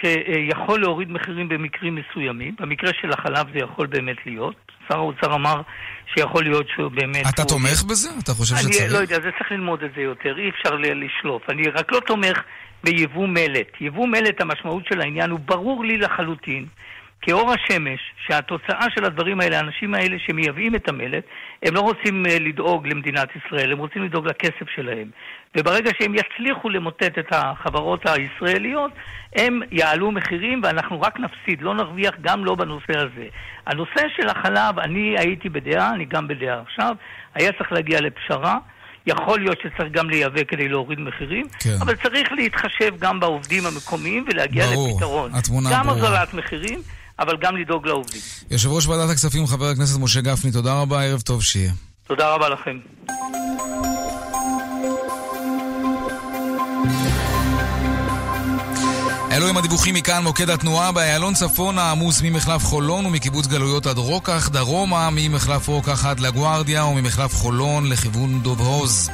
Speaker 9: שיכול להוריד מחירים במקרים מסוימים. במקרה של החלב זה יכול באמת להיות. שר האוצר אמר שיכול להיות שהוא באמת...
Speaker 2: אתה תומך בזה? אתה חושב
Speaker 9: אני
Speaker 2: שצריך?
Speaker 9: אני לא יודע, זה צריך ללמוד את זה יותר, אי אפשר לשלוף. אני רק לא תומך ביבוא מלט. יבוא מלט, המשמעות של העניין הוא ברור לי לחלוטין, כאור השמש, שהתוצאה של הדברים האלה, האנשים האלה שמייבאים את המלט, הם לא רוצים אה, לדאוג למדינת ישראל, הם רוצים לדאוג לכסף שלהם. וברגע שהם יצליחו למוטט את החברות הישראליות, הם יעלו מחירים ואנחנו רק נפסיד, לא נרוויח גם לא בנושא הזה. הנושא של החלב, אני הייתי בדעה, אני גם בדעה עכשיו, היה צריך להגיע לפשרה. יכול להיות שצריך גם לייבא כדי להוריד מחירים, כן. אבל צריך להתחשב גם בעובדים המקומיים ולהגיע ברור, לפתרון. גם הוזלת מחירים, אבל גם לדאוג לעובדים.
Speaker 2: יושב ראש ועדת הכספים, חבר הכנסת משה גפני, תודה רבה, ערב טוב שיהיה.
Speaker 9: תודה רבה לכם.
Speaker 2: אלו הם הדיווחים מכאן, מוקד התנועה באיילון צפונה עמוס ממחלף חולון ומקיבוץ גלויות עד רוקח, דרומה ממחלף רוקח עד לגוארדיה וממחלף חולון לכיוון דוב הוז.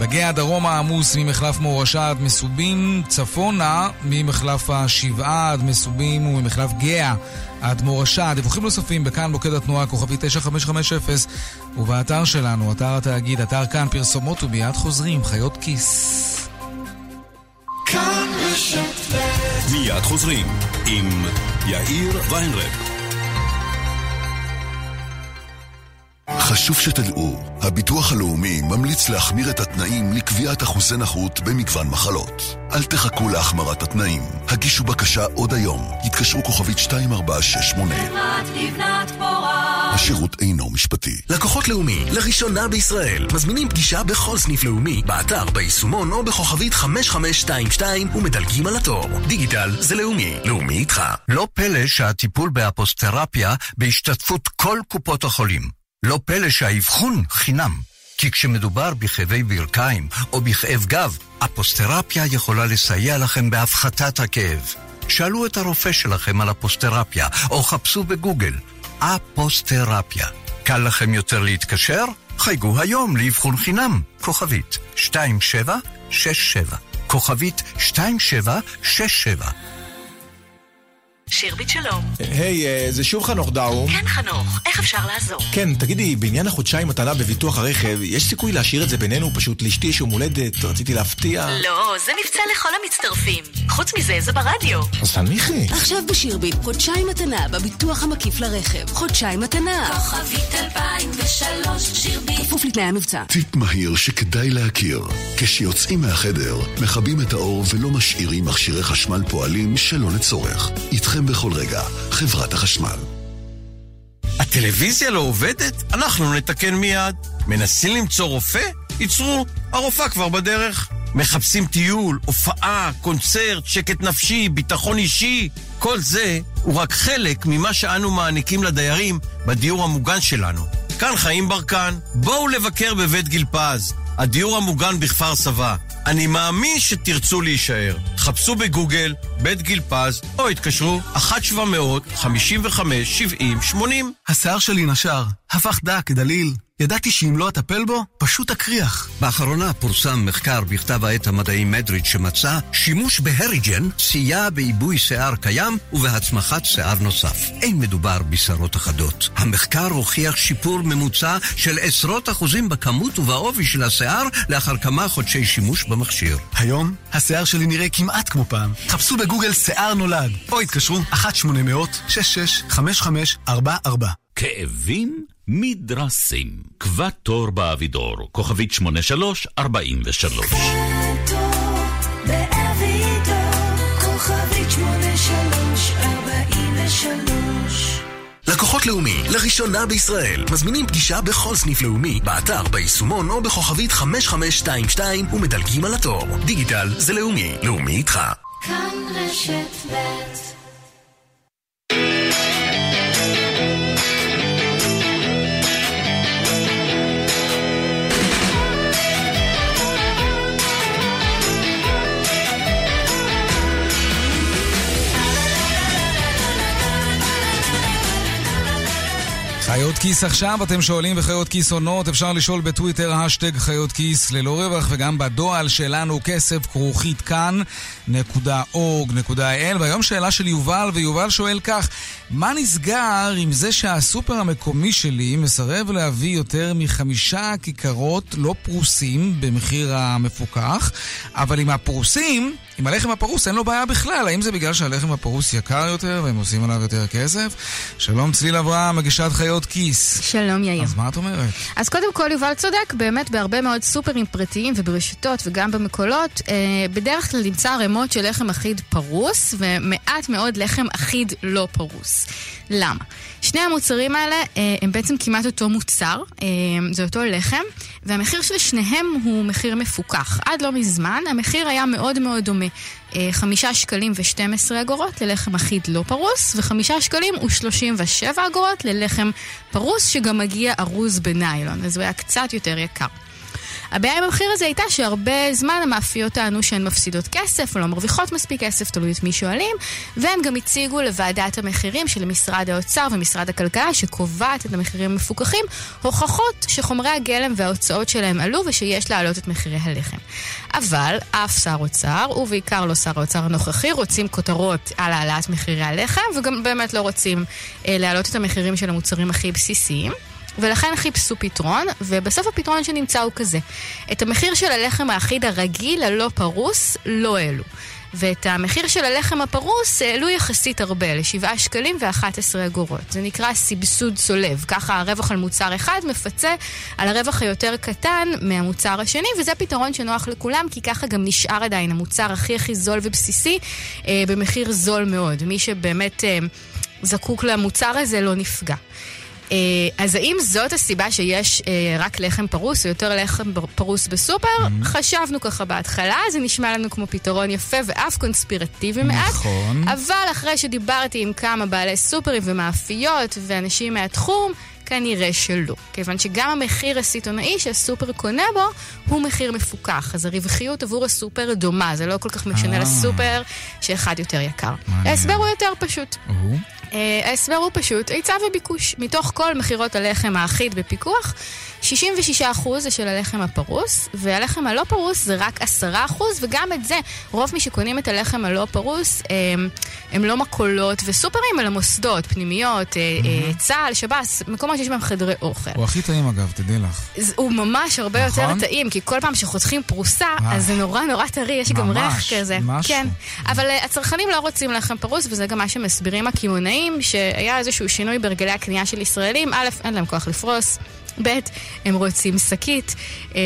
Speaker 2: בגאה דרומה עמוס ממחלף מורשה עד מסובים, צפונה ממחלף השבעה עד מסובים וממחלף גאה עד מורשה. דיווחים נוספים בכאן מוקד התנועה כוכבי 9550 ובאתר שלנו, אתר התאגיד, אתר כאן פרסומות ומיד חוזרים, חיות כיס.
Speaker 10: מיד חוזרים עם יאיר ויינרב. חשוב שתדעו, הביטוח הלאומי ממליץ להחמיר את התנאים לקביעת אחוזי נכות במגוון מחלות. אל תחכו להחמרת התנאים. הגישו בקשה עוד היום. התקשרו כוכבית 2468. השירות אינו משפטי.
Speaker 11: לקוחות לאומי, לראשונה בישראל, מזמינים פגישה בכל סניף לאומי, באתר, ביישומון או בכוכבית 5522 ומדלגים על התור. דיגיטל זה לאומי, לאומי איתך.
Speaker 12: לא פלא שהטיפול באפוסטרפיה בהשתתפות כל קופות החולים. לא פלא שהאבחון חינם, כי כשמדובר בכאבי ברכיים או בכאב גב, אפוסטרפיה יכולה לסייע לכם בהפחתת הכאב. שאלו את הרופא שלכם על אפוסטרפיה, או חפשו בגוגל אפוסטרפיה. קל לכם יותר להתקשר? חייגו היום לאבחון חינם, כוכבית 2767, כוכבית 2767
Speaker 1: שירביט שלום.
Speaker 13: היי, אה, זה שוב חנוך דאו.
Speaker 1: כן, חנוך, איך אפשר לעזור?
Speaker 13: כן, תגידי, בעניין החודשיים מתנה בביטוח הרכב, יש סיכוי להשאיר את זה בינינו? פשוט לאשתי יש יום הולדת, רציתי להפתיע.
Speaker 1: לא, זה מבצע לכל המצטרפים. חוץ מזה, זה ברדיו.
Speaker 13: אז תנמיכי.
Speaker 14: עכשיו בשירביט, חודשיים מתנה בביטוח המקיף לרכב. חודשיים מתנה.
Speaker 15: כוכבית 2003, שירביט.
Speaker 14: כפוף לתנאי המבצע.
Speaker 10: טיפ מהיר שכדאי להכיר. כשיוצאים מהחדר, מכבים את האור ולא משאירים מכשירי חשמל פועלים שלא לצורך. איתכם בכל רגע, חברת החשמל.
Speaker 16: הטלוויזיה לא עובדת? אנחנו נתקן מיד. מנסים למצוא רופא? ייצרו, הרופאה כבר בדרך. מחפשים טיול, הופעה, קונצרט, שקט נפשי, ביטחון אישי. כל זה הוא רק חלק ממה שאנו מעניקים לדיירים בדיור המוגן שלנו. כאן חיים ברקן, בואו לבקר בבית גיל פז, הדיור המוגן בכפר סבא. אני מאמין שתרצו להישאר. חפשו בגוגל בית גיל פז, או התקשרו 1-700-55-70-80.
Speaker 17: השיער שלי נשר, הפך דק, דליל. ידעתי שאם לא אטפל בו, פשוט אקריח.
Speaker 12: באחרונה פורסם מחקר בכתב העת המדעי מדריד שמצא שימוש בהריג'ן סייע בעיבוי שיער קיים ובהצמחת שיער נוסף. אין מדובר בשערות אחדות. המחקר הוכיח שיפור ממוצע של עשרות אחוזים בכמות ובעובי של השיער לאחר כמה חודשי שימוש במכשיר.
Speaker 17: היום השיער שלי נראה כמעט כמו פעם. חפשו בגוגל שיער נולד, או התקשרו 1-800-665544.
Speaker 18: כאבים? מדרסים. קבע תור באבידור, כוכבית 8343.
Speaker 11: לקוחות לאומי, לראשונה בישראל, מזמינים פגישה בכל סניף לאומי, באתר, ביישומון או בכוכבית 5522 ומדלגים על התור. דיגיטל זה לאומי, לאומי איתך.
Speaker 15: כאן רשת ב'
Speaker 2: חיות כיס עכשיו, אתם שואלים בחיות כיס עונות, אפשר לשאול בטוויטר, השטג חיות כיס ללא רווח, וגם בדואל שלנו כסף כרוכית כאן.org.il. והיום שאלה של יובל, ויובל שואל כך, מה נסגר עם זה שהסופר המקומי שלי מסרב להביא יותר מחמישה כיכרות לא פרוסים במחיר המפוקח, אבל עם הפרוסים... עם הלחם הפרוס אין לו בעיה בכלל, האם זה בגלל שהלחם הפרוס יקר יותר והם עושים עליו יותר כסף? שלום צליל אברהם, מגישת חיות כיס.
Speaker 19: שלום יאיר.
Speaker 2: אז מה את אומרת?
Speaker 19: אז קודם כל יובל צודק, באמת בהרבה מאוד סופרים פרטיים וברשתות וגם במקולות, אה, בדרך כלל נמצא ערימות של לחם אחיד פרוס ומעט מאוד לחם אחיד לא פרוס. למה? שני המוצרים האלה אה, הם בעצם כמעט אותו מוצר, אה, זה אותו לחם, והמחיר של שניהם הוא מחיר מפוקח. עד לא מזמן המחיר היה מאוד מאוד דומה. חמישה שקלים ושתים עשרה אגורות ללחם אחיד לא פרוס, וחמישה שקלים ושלושים ושבע אגורות ללחם פרוס שגם מגיע ארוז בניילון, אז הוא היה קצת יותר יקר. הבעיה עם המחיר הזה הייתה שהרבה זמן המאפיות טענו שהן מפסידות כסף או לא מרוויחות מספיק כסף, תלוי את מי שואלים, והן גם הציגו לוועדת המחירים של משרד האוצר ומשרד הכלכלה, שקובעת את המחירים המפוקחים, הוכחות שחומרי הגלם וההוצאות שלהם עלו ושיש להעלות את מחירי הלחם. אבל אף שר אוצר, ובעיקר לא שר האוצר הנוכחי, רוצים כותרות על העלאת מחירי הלחם, וגם באמת לא רוצים אה, להעלות את המחירים של המוצרים הכי בסיסיים. ולכן חיפשו פתרון, ובסוף הפתרון שנמצא הוא כזה. את המחיר של הלחם האחיד הרגיל, הלא פרוס, לא העלו. ואת המחיר של הלחם הפרוס העלו יחסית הרבה, ל-7 שקלים ו-11 אגורות. זה נקרא סבסוד צולב. ככה הרווח על מוצר אחד מפצה על הרווח היותר קטן מהמוצר השני, וזה פתרון שנוח לכולם, כי ככה גם נשאר עדיין המוצר הכי הכי זול ובסיסי אה, במחיר זול מאוד. מי שבאמת אה, זקוק למוצר הזה לא נפגע. אה, אז האם זאת הסיבה שיש אה, רק לחם פרוס או יותר לחם פרוס בסופר? Mm-hmm. חשבנו ככה בהתחלה, זה נשמע לנו כמו פתרון יפה ואף קונספירטיבי מעט.
Speaker 2: נכון.
Speaker 19: אבל אחרי שדיברתי עם כמה בעלי סופרים ומאפיות ואנשים מהתחום, כנראה שלא. כיוון שגם המחיר הסיטונאי שהסופר קונה בו הוא מחיר מפוקח. אז הרווחיות עבור הסופר דומה, זה לא כל כך משנה לסופר שאחד יותר יקר. ההסבר הוא יותר פשוט. אה, ההסבר הוא פשוט היצע וביקוש. מתוך כל מכירות הלחם האחיד בפיקוח, 66% זה של הלחם הפרוס, והלחם הלא פרוס זה רק 10%, וגם את זה, רוב מי שקונים את הלחם הלא פרוס הם, הם לא מקולות וסופרים, אלא מוסדות, פנימיות, mm-hmm. צה"ל, שב"ס, מקומות שיש בהם חדרי אוכל.
Speaker 2: הוא הכי טעים אגב, תדעי לך.
Speaker 19: הוא ממש הרבה נכון? יותר טעים, כי כל פעם שחותכים פרוסה, אה. אז זה נורא נורא טרי, יש גם ריח כזה.
Speaker 2: ממש,
Speaker 19: כן. אבל הצרכנים לא רוצים לחם פרוס, וזה גם מה שמסבירים הקמעונאים, שהיה איזשהו שינוי בהרגלי הקנייה של ישראלים. א', אין להם כוח לפרוס. ב', הם רוצים שקית, אמ,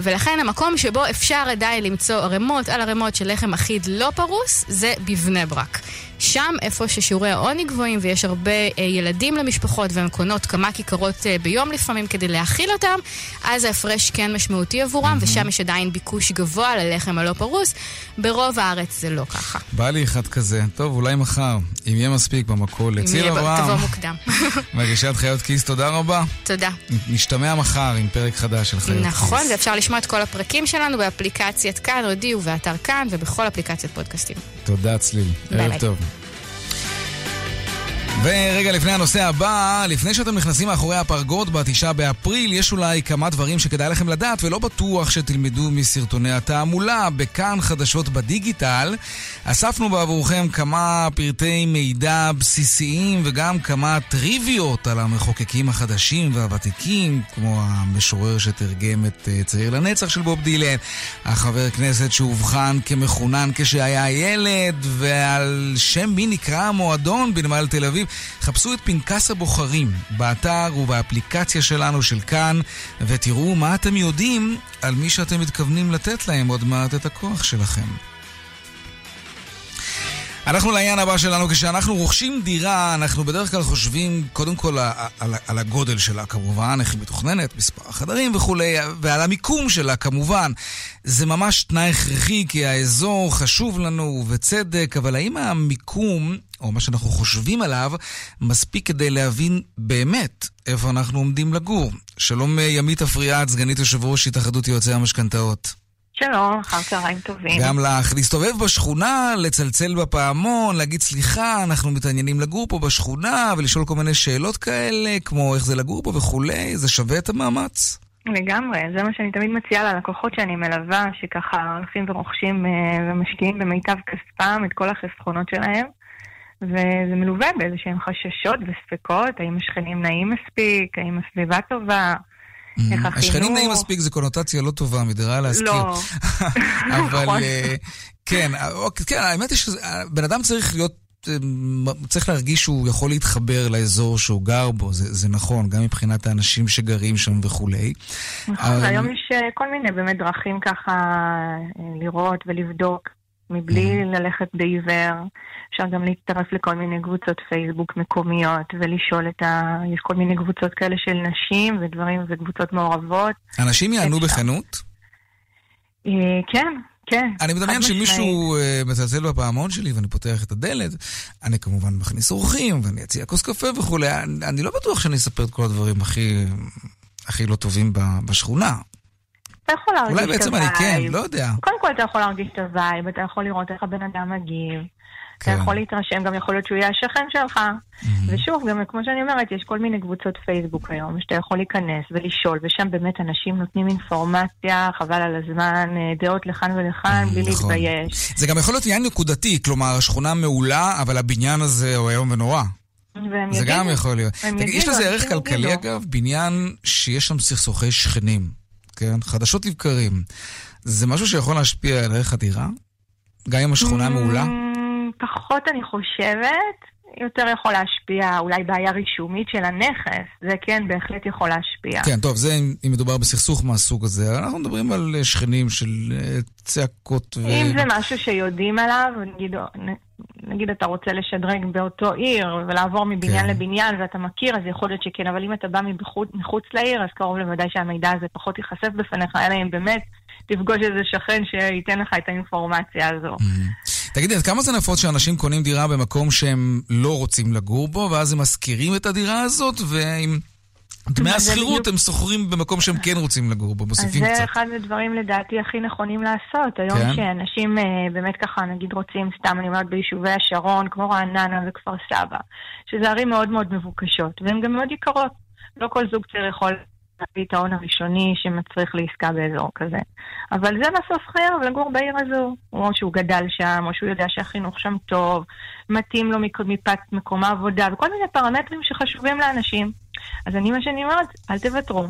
Speaker 19: ולכן המקום שבו אפשר עדיין למצוא ערימות על ערימות של לחם אחיד לא פרוס, זה בבני ברק. שם, איפה ששיעורי העוני גבוהים ויש הרבה אה, ילדים למשפחות והן קונות כמה כיכרות אה, ביום לפעמים כדי להאכיל אותם, אז ההפרש כן משמעותי עבורם, mm-hmm. ושם יש עדיין ביקוש גבוה ללחם הלא פרוס. ברוב הארץ זה לא ככה.
Speaker 2: בא לי אחד כזה. טוב, אולי מחר, אם יהיה מספיק במכולת.
Speaker 19: אם יהיה, תבוא מוקדם.
Speaker 2: מגישת חיות כיס, תודה רבה.
Speaker 19: תודה.
Speaker 2: נשתמע מחר עם פרק חדש של חיות
Speaker 19: נכון, כיס. נכון, ואפשר לשמוע את כל הפרקים שלנו באפליקציית כאן, אודי ובאתר כאן, ובכל אפליקציית פודקאסטים.
Speaker 2: תודה, צליל. ערב טוב. ורגע לפני הנושא הבא, לפני שאתם נכנסים מאחורי הפרגוד בתשעה באפריל, יש אולי כמה דברים שכדאי לכם לדעת, ולא בטוח שתלמדו מסרטוני התעמולה. בכאן חדשות בדיגיטל, אספנו בעבורכם כמה פרטי מידע בסיסיים וגם כמה טריוויות על המחוקקים החדשים והוותיקים, כמו המשורר שתרגם את אה, צעיר לנצח של בוב דילן, החבר כנסת שאובחן כמחונן כשהיה ילד, ועל שם מי נקרא המועדון בנמל תל אביב. חפשו את פנקס הבוחרים באתר ובאפליקציה שלנו של כאן, ותראו מה אתם יודעים על מי שאתם מתכוונים לתת להם עוד מעט את הכוח שלכם. אנחנו לעניין הבא שלנו, כשאנחנו רוכשים דירה, אנחנו בדרך כלל חושבים קודם כל על, על הגודל שלה כמובן, איך היא מתוכננת, מספר החדרים וכולי, ועל המיקום שלה כמובן. זה ממש תנאי הכרחי, כי האזור חשוב לנו, ובצדק, אבל האם המיקום, או מה שאנחנו חושבים עליו, מספיק כדי להבין באמת איפה אנחנו עומדים לגור? שלום ימית אפריאט, סגנית יושב ראש התאחדות יועצי המשכנתאות.
Speaker 20: שלום, אחר צהריים טובים.
Speaker 2: גם לך. להסתובב בשכונה, לצלצל בפעמון, להגיד סליחה, אנחנו מתעניינים לגור פה בשכונה, ולשאול כל מיני שאלות כאלה, כמו איך זה לגור פה וכולי, זה שווה את המאמץ?
Speaker 20: לגמרי, זה מה שאני תמיד מציעה ללקוחות שאני מלווה, שככה הולכים ורוכשים אה, ומשקיעים במיטב כספם את כל החסכונות שלהם. וזה מלווה באיזה שהם חששות וספקות, האם השכנים נעים מספיק, האם הסביבה טובה, החינוך...
Speaker 2: השכנים נעים מספיק זה קונוטציה לא טובה, מדירה להזכיר.
Speaker 20: לא.
Speaker 2: אבל נכון. אה, כן, אוקיי, כן, האמת היא שבן אדם צריך להיות אה, צריך להרגיש שהוא יכול להתחבר לאזור שהוא גר בו, זה, זה נכון, גם מבחינת האנשים שגרים שם וכולי.
Speaker 20: נכון, אבל... היום יש אה, כל מיני באמת דרכים ככה לראות ולבדוק, מבלי mm-hmm. ללכת בעיוור. אפשר גם להצטרף לכל מיני קבוצות פייסבוק מקומיות ולשאול את ה... יש כל מיני קבוצות כאלה של נשים ודברים וקבוצות מעורבות.
Speaker 2: אנשים יענו בכנות?
Speaker 20: אה, כן, כן.
Speaker 2: אני מדמיין שמישהו אה, מצלצל בפעמון שלי ואני פותח את הדלת, אני כמובן מכניס אורחים ואני אציע כוס קפה וכולי, אני לא בטוח שאני אספר את כל הדברים הכי, הכי לא טובים בשכונה.
Speaker 20: אתה יכול להרגיש את
Speaker 2: ה vibe. אולי בעצם אני כן, לא יודע.
Speaker 20: קודם כל אתה יכול להרגיש את ה vibe, אתה יכול לראות איך הבן אדם מגיב. כן. אתה יכול להתרשם, גם יכול להיות שהוא יהיה השכן שלך. Mm-hmm. ושוב, גם כמו שאני אומרת, יש כל מיני קבוצות פייסבוק היום, שאתה יכול להיכנס ולשאול, ושם באמת אנשים נותנים אינפורמציה, חבל על הזמן, אה, דעות לכאן ולכאן, בלי נכון. להתבייש.
Speaker 2: זה גם יכול להיות עניין נקודתי, כלומר, השכונה מעולה, אבל הבניין הזה הוא איום ונורא. זה גם יכול להיות. תגיד, יש לזה ערך כלכלי אגב, בניין שיש שם סכסוכי שכנים, כן? חדשות לבקרים. זה משהו שיכול להשפיע על ערך הדירה? גם אם השכונה מעולה?
Speaker 20: פחות אני חושבת, יותר יכול להשפיע אולי בעיה רישומית של הנכס, זה כן בהחלט יכול להשפיע.
Speaker 2: כן, טוב, זה אם מדובר בסכסוך מהסוג הזה. אנחנו מדברים על אה, שכנים של אה, צעקות
Speaker 20: ו... אם זה משהו שיודעים עליו, נגיד, נגיד אתה רוצה לשדרג באותו עיר ולעבור מבניין כן. לבניין ואתה מכיר, אז יכול להיות שכן, אבל אם אתה בא מבחוץ, מחוץ לעיר, אז קרוב לוודאי שהמידע הזה פחות ייחשף בפניך, אלא אם באמת תפגוש איזה שכן שייתן לך את האינפורמציה הזו.
Speaker 2: Mm-hmm. תגידי, עד כמה זה נפוץ שאנשים קונים דירה במקום שהם לא רוצים לגור בו, ואז הם משכירים את הדירה הזאת, ואם דמי השכירות הם שוכרים במקום שהם כן רוצים לגור בו, מוסיפים קצת.
Speaker 20: אז זה אחד הדברים לדעתי הכי נכונים לעשות. היום
Speaker 2: כן.
Speaker 20: שאנשים אה, באמת ככה, נגיד רוצים, סתם אני אומרת, ביישובי השרון, כמו רעננה וכפר סבא, שזה ערים מאוד מאוד מבוקשות, והן גם מאוד יקרות. לא כל זוג צעיר יכול להביא את ההון הראשוני שמצריך לעסקה באזור כזה. אבל זה בסוף חייב לגור בעיר הזו. או שהוא גדל שם, או שהוא יודע שהחינוך שם טוב, מתאים לו מפאת מקום העבודה, וכל מיני פרמטרים שחשובים לאנשים. אז אני, מה שאני אומרת, אל תוותרו.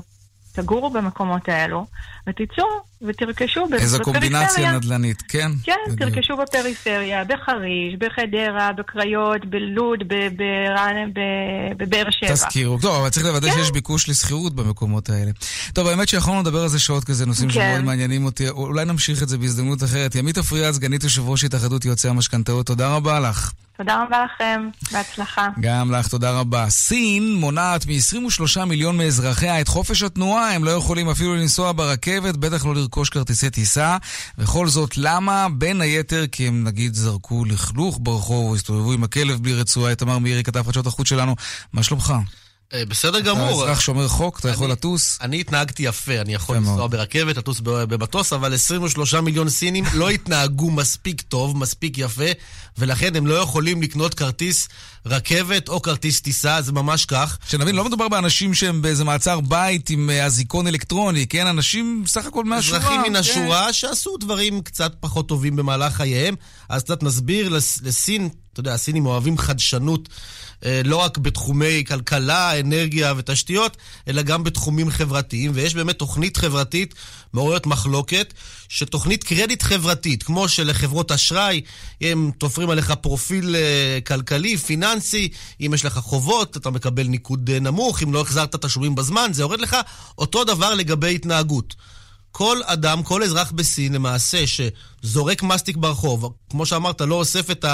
Speaker 20: תגורו במקומות האלו, ותצאו ותרכשו בפריפריה.
Speaker 2: איזו קומבינציה נדל"נית, כן.
Speaker 20: כן,
Speaker 2: בדיוק.
Speaker 20: תרכשו בפריפריה, בחריש, בחדרה, בקריות, בלוד, ב- ברעננה, ב- בבאר שבע.
Speaker 2: תזכירו. טוב, אבל צריך לוודא
Speaker 20: כן.
Speaker 2: שיש ביקוש לשכירות במקומות האלה. טוב, האמת שיכולנו לדבר על זה שעות כזה, נושאים
Speaker 20: כן.
Speaker 2: שמאוד מעניינים אותי. אולי נמשיך את זה בהזדמנות אחרת. ימית אפריאט, סגנית יושב ראש התאחדות יועצי המשכנתאות, תודה רבה לך.
Speaker 20: תודה רבה לכם, בהצלחה.
Speaker 2: גם לך, תודה רבה. סין מונעת מ-23 מיליון מאזרחיה את חופש התנועה, הם לא יכולים אפילו לנסוע ברכבת, בטח לא לרכוש כרטיסי טיסה. וכל זאת למה? בין היתר כי הם נגיד זרקו לכלוך ברחוב או הסתובבו עם הכלב בלי רצועה. איתמר מאירי, כתב חדשות החוץ שלנו, מה שלומך?
Speaker 21: אה, בסדר גמור.
Speaker 2: אתה אזרח שומר חוק, אתה יכול לטוס?
Speaker 21: אני התנהגתי יפה, אני יכול לנסוע. ברכבת, לטוס במטוס, אבל 23 מיליון סינים לא התנהגו מספיק טוב, מספיק יפה, ולכן הם לא יכולים לקנות כרטיס רכבת או כרטיס טיסה, זה ממש כך.
Speaker 2: שנבין, לא מדובר באנשים שהם באיזה מעצר בית עם אה, אזיקון אלקטרוני, כן? אנשים סך הכל מהשורה.
Speaker 21: אזרחים מן
Speaker 2: כן.
Speaker 21: השורה שעשו דברים קצת פחות טובים במהלך חייהם. אז קצת נסביר לס- לסין, אתה יודע, הסינים אוהבים חדשנות לא רק בתחומי כלכלה, אנרגיה ותשתיות, אלא גם בתחומים חברתיים, ויש באמת תוכנית חברתית מעוררת מחלוקת, שתוכנית קרדיט חברתית, כמו שלחברות אשראי, הם תופרים עליך פרופיל אה, כלכלי, פיננסי, אם יש לך חובות, אתה מקבל ניקוד אה, נמוך, אם לא החזרת תשלומים בזמן, זה יורד לך אותו דבר לגבי התנהגות. כל אדם, כל אזרח בסין למעשה שזורק מסטיק ברחוב, כמו שאמרת, לא אוסף את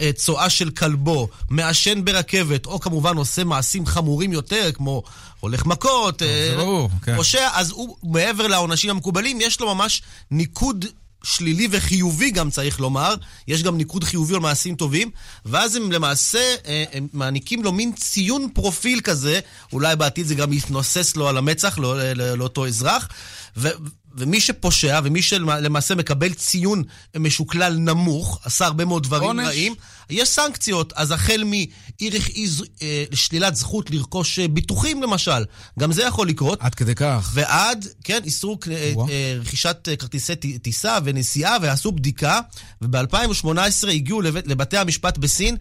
Speaker 21: הצואה של כלבו, מעשן ברכבת, או כמובן עושה מעשים חמורים יותר, כמו הולך מכות, אה,
Speaker 2: ברור, כן.
Speaker 21: פושע, אז הוא, מעבר לעונשים המקובלים, יש לו ממש ניקוד שלילי וחיובי גם צריך לומר, יש גם ניקוד חיובי על מעשים טובים, ואז הם למעשה אה, הם מעניקים לו מין ציון פרופיל כזה, אולי בעתיד זה גם יתנוסס לו על המצח, לא, לא, לאותו אזרח, ו, ומי שפושע ומי שלמעשה מקבל ציון משוקלל נמוך, עשה הרבה מאוד דברים
Speaker 2: עונש.
Speaker 21: רעים, יש סנקציות, אז החל משלילת זכות לרכוש אה, ביטוחים למשל, גם זה יכול לקרות.
Speaker 2: עד כדי כך.
Speaker 21: ועד, כן, איסור אה, אה, רכישת אה, כרטיסי טיסה ונסיעה, ועשו בדיקה, וב-2018 הגיעו לבתי המשפט בסין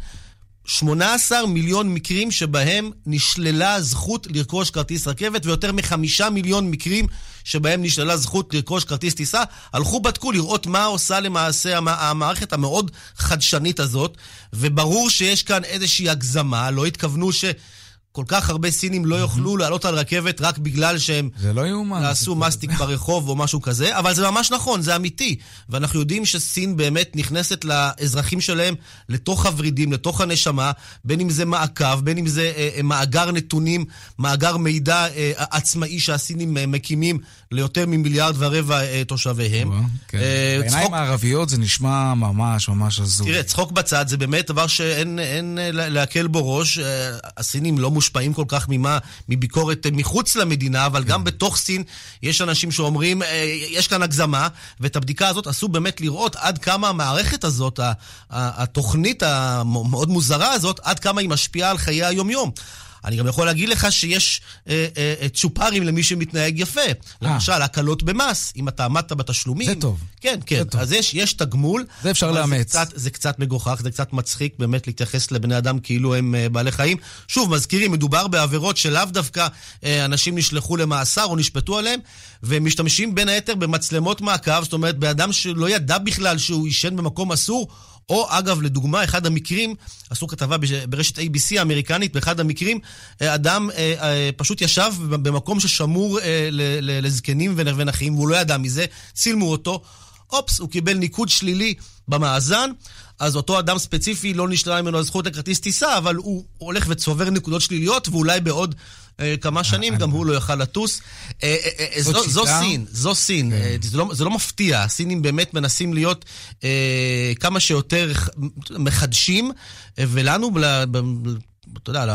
Speaker 21: 18 מיליון מקרים שבהם נשללה זכות לרכוש כרטיס רכבת, ויותר מחמישה מיליון מקרים שבהם נשללה זכות לרכוש כרטיס טיסה. הלכו, בדקו לראות מה עושה למעשה המ- המערכת המאוד חדשנית הזאת, וברור שיש כאן איזושהי הגזמה, לא התכוונו ש... כל כך הרבה סינים לא יוכלו לעלות על רכבת רק בגלל שהם
Speaker 2: זה לא יאומן.
Speaker 21: עשו מסטיק ברחוב או משהו כזה, אבל זה ממש נכון, זה אמיתי. ואנחנו יודעים שסין באמת נכנסת לאזרחים שלהם לתוך הוורידים, לתוך הנשמה, בין אם זה מעקב, בין אם זה אה, אה, מאגר נתונים, מאגר מידע אה, עצמאי שהסינים אה, מקימים ליותר ממיליארד ורבע אה, תושביהם.
Speaker 2: כן.
Speaker 21: אה,
Speaker 2: בעיניים הערביות זה נשמע ממש ממש הזוי.
Speaker 21: תראה, צחוק בצד, זה באמת דבר שאין אין, אה, לה- להקל בו ראש. אה, הסינים לא מושפעים כל כך ממה, מביקורת אה, מחוץ למדינה, אבל גם בתוך סין יש אנשים שאומרים, אה, יש כאן הגזמה, ואת הבדיקה הזאת עשו באמת לראות עד כמה המערכת הזאת, התוכנית המאוד מוזרה הזאת, עד כמה היא משפיעה על חיי היום-יום. אני גם יכול להגיד לך שיש אה, אה, צ'ופרים למי שמתנהג יפה. למשל, הקלות במס, אם אתה עמדת בתשלומים.
Speaker 2: זה טוב.
Speaker 21: כן, כן. אז יש, יש תגמול.
Speaker 2: זה אפשר לאמץ.
Speaker 21: זה קצת, זה קצת מגוחך, זה קצת מצחיק באמת להתייחס לבני אדם כאילו הם אה, בעלי חיים. שוב, מזכירים, מדובר בעבירות שלאו דווקא אה, אנשים נשלחו למאסר או נשפטו עליהם, והם משתמשים בין היתר במצלמות מעקב, זאת אומרת, באדם שלא ידע בכלל שהוא עישן במקום אסור. או אגב, לדוגמה, אחד המקרים, עשו כתבה ברשת ABC האמריקנית, באחד המקרים, אה, אדם אה, אה, פשוט ישב במקום ששמור לזקנים ונ- ונכים, והוא לא ידע מזה, צילמו אותו, אופס, הוא קיבל ניקוד שלילי במאזן, אז אותו אדם ספציפי לא נשללה ממנו הזכות לכרטיס טיסה, אבל הוא הולך וצובר נקודות שליליות, ואולי בעוד כמה שנים גם הוא לא יוכל לטוס. אה, אה, אה, זו. סין, זו סין. אה, זה, לא, זה לא מפתיע, הסינים באמת מנסים להיות אה, כמה שיותר מחדשים, אה, ולנו, אתה יודע,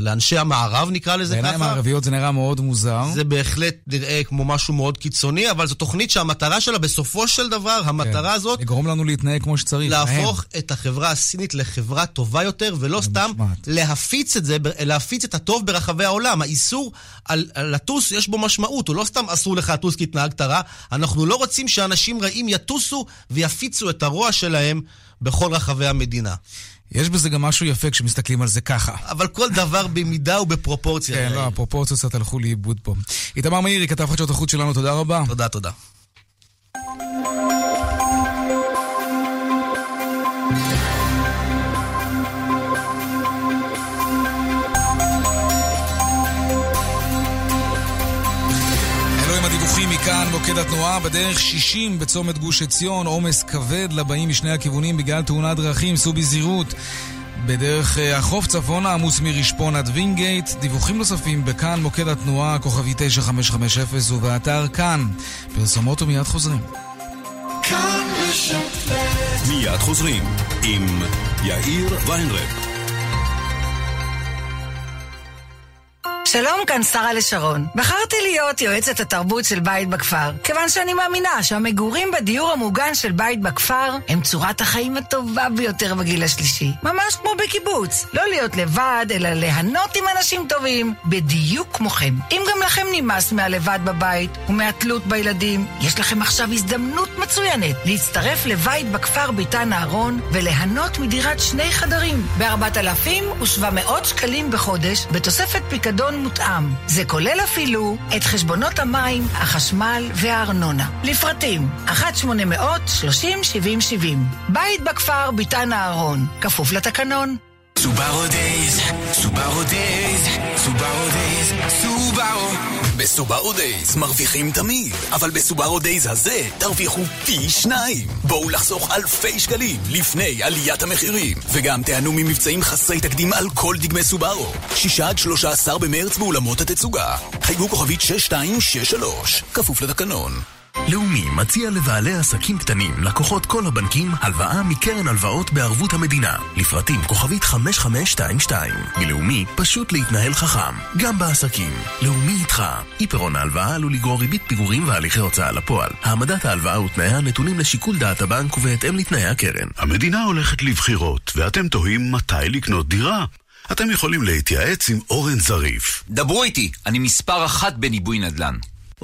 Speaker 21: לאנשי המערב נקרא לזה ככה.
Speaker 2: בעיניים הערביות זה נראה מאוד מוזר.
Speaker 21: זה בהחלט נראה כמו משהו מאוד קיצוני, אבל זו תוכנית שהמטרה שלה, בסופו של דבר, המטרה כן. הזאת...
Speaker 2: לגרום לנו להתנהג כמו שצריך.
Speaker 21: להפוך להם. את החברה הסינית לחברה טובה יותר, ולא סתם משמעת. להפיץ את זה, להפיץ את הטוב ברחבי העולם. האיסור על, על לטוס, יש בו משמעות. הוא לא סתם אסור לך לטוס כי התנהגת רע, אנחנו לא רוצים שאנשים רעים יטוסו ויפיצו את הרוע שלהם בכל רחבי המדינה.
Speaker 2: יש בזה גם משהו יפה כשמסתכלים על זה ככה.
Speaker 21: אבל כל דבר במידה ובפרופורציה.
Speaker 2: כן, לא, הפרופורציות קצת הלכו לאיבוד פה. איתמר מאירי, כתב חדשות החוץ שלנו, תודה רבה.
Speaker 21: תודה, תודה.
Speaker 2: מכאן מוקד התנועה בדרך 60 בצומת גוש עציון, עומס כבד לבאים משני הכיוונים בגלל תאונת דרכים, סעו בזהירות. בדרך אה, החוף צפונה עמוס מרשפון עד וינגייט, דיווחים נוספים בכאן מוקד התנועה, כוכבי 9550 ובאתר כאן. פרסומות ומיד חוזרים.
Speaker 22: מיד חוזרים עם יאיר ויינרב.
Speaker 23: שלום, כאן שרה לשרון. בחרתי להיות יועצת התרבות של בית בכפר, כיוון שאני מאמינה שהמגורים בדיור המוגן של בית בכפר הם צורת החיים הטובה ביותר בגיל השלישי. ממש כמו בקיבוץ. לא להיות לבד, אלא ליהנות עם אנשים טובים, בדיוק כמוכם. אם גם לכם נמאס מהלבד בבית ומהתלות בילדים, יש לכם עכשיו הזדמנות מצוינת להצטרף לבית בכפר ביתן אהרון וליהנות מדירת שני חדרים ב-4,700 שקלים בחודש, בתוספת פיקדון מותאם. זה כולל אפילו את חשבונות המים, החשמל והארנונה. לפרטים, 1-800-30-70-70. בית בכפר ביתן אהרון, כפוף לתקנון.
Speaker 11: סובארו days, סובארו days, סובארו days, סובארו. בסובארו days מרוויחים תמיד, אבל בסובארו days הזה תרוויחו פי שניים. בואו לחסוך אלפי שקלים לפני עליית המחירים, וגם תיהנו ממבצעים חסרי תקדים על כל דגמי סובארו. שישה עד שלושה עשר במרץ באולמות התצוגה. חייגו כוכבית 6263, כפוף לתקנון.
Speaker 24: לאומי מציע לבעלי עסקים קטנים, לקוחות כל הבנקים, הלוואה מקרן הלוואות בערבות המדינה. לפרטים כוכבית 5522. מלאומי, פשוט להתנהל חכם, גם בעסקים. לאומי איתך. אי פירעון ההלוואה עלול לגרור ריבית פיגורים והליכי הוצאה לפועל. העמדת ההלוואה ותנאיה נתונים לשיקול דעת הבנק ובהתאם לתנאי הקרן.
Speaker 22: המדינה הולכת לבחירות, ואתם תוהים מתי לקנות דירה. אתם יכולים להתייעץ עם אורן זריף.
Speaker 25: דברו איתי, אני מספר אחת בניבוי נדל"ן.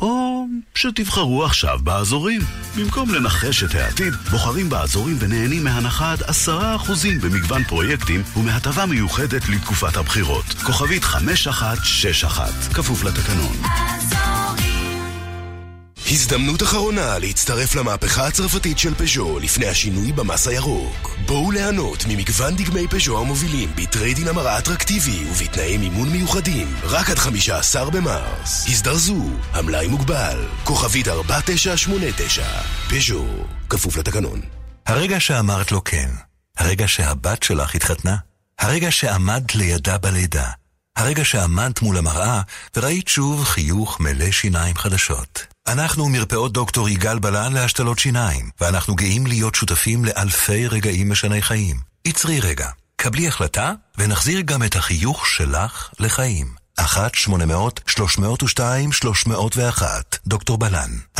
Speaker 22: או שתבחרו עכשיו באזורים. במקום לנחש את העתיד, בוחרים באזורים ונהנים מהנחה עד עשרה אחוזים במגוון פרויקטים ומהטבה מיוחדת לתקופת הבחירות. כוכבית 5161, כפוף לתקנון.
Speaker 24: הזדמנות אחרונה להצטרף למהפכה הצרפתית של פז'ו לפני השינוי במס הירוק. בואו ליהנות ממגוון דגמי פז'ו המובילים בטריידין המרה אטרקטיבי ובתנאי מימון מיוחדים רק עד 15 במרס. הזדרזו, המלאי מוגבל, כוכבית 4989, פז'ו, כפוף לתקנון.
Speaker 26: הרגע שאמרת לו כן, הרגע שהבת שלך התחתנה, הרגע שעמדת לידה בלידה, הרגע שעמדת מול המראה וראית שוב חיוך מלא שיניים חדשות. אנחנו מרפאות דוקטור יגאל בלן להשתלות שיניים, ואנחנו גאים להיות שותפים לאלפי רגעים משני חיים. עצרי רגע, קבלי החלטה, ונחזיר גם את החיוך שלך לחיים. 1-800-302-301, דוקטור בלן. 1-800-302-301.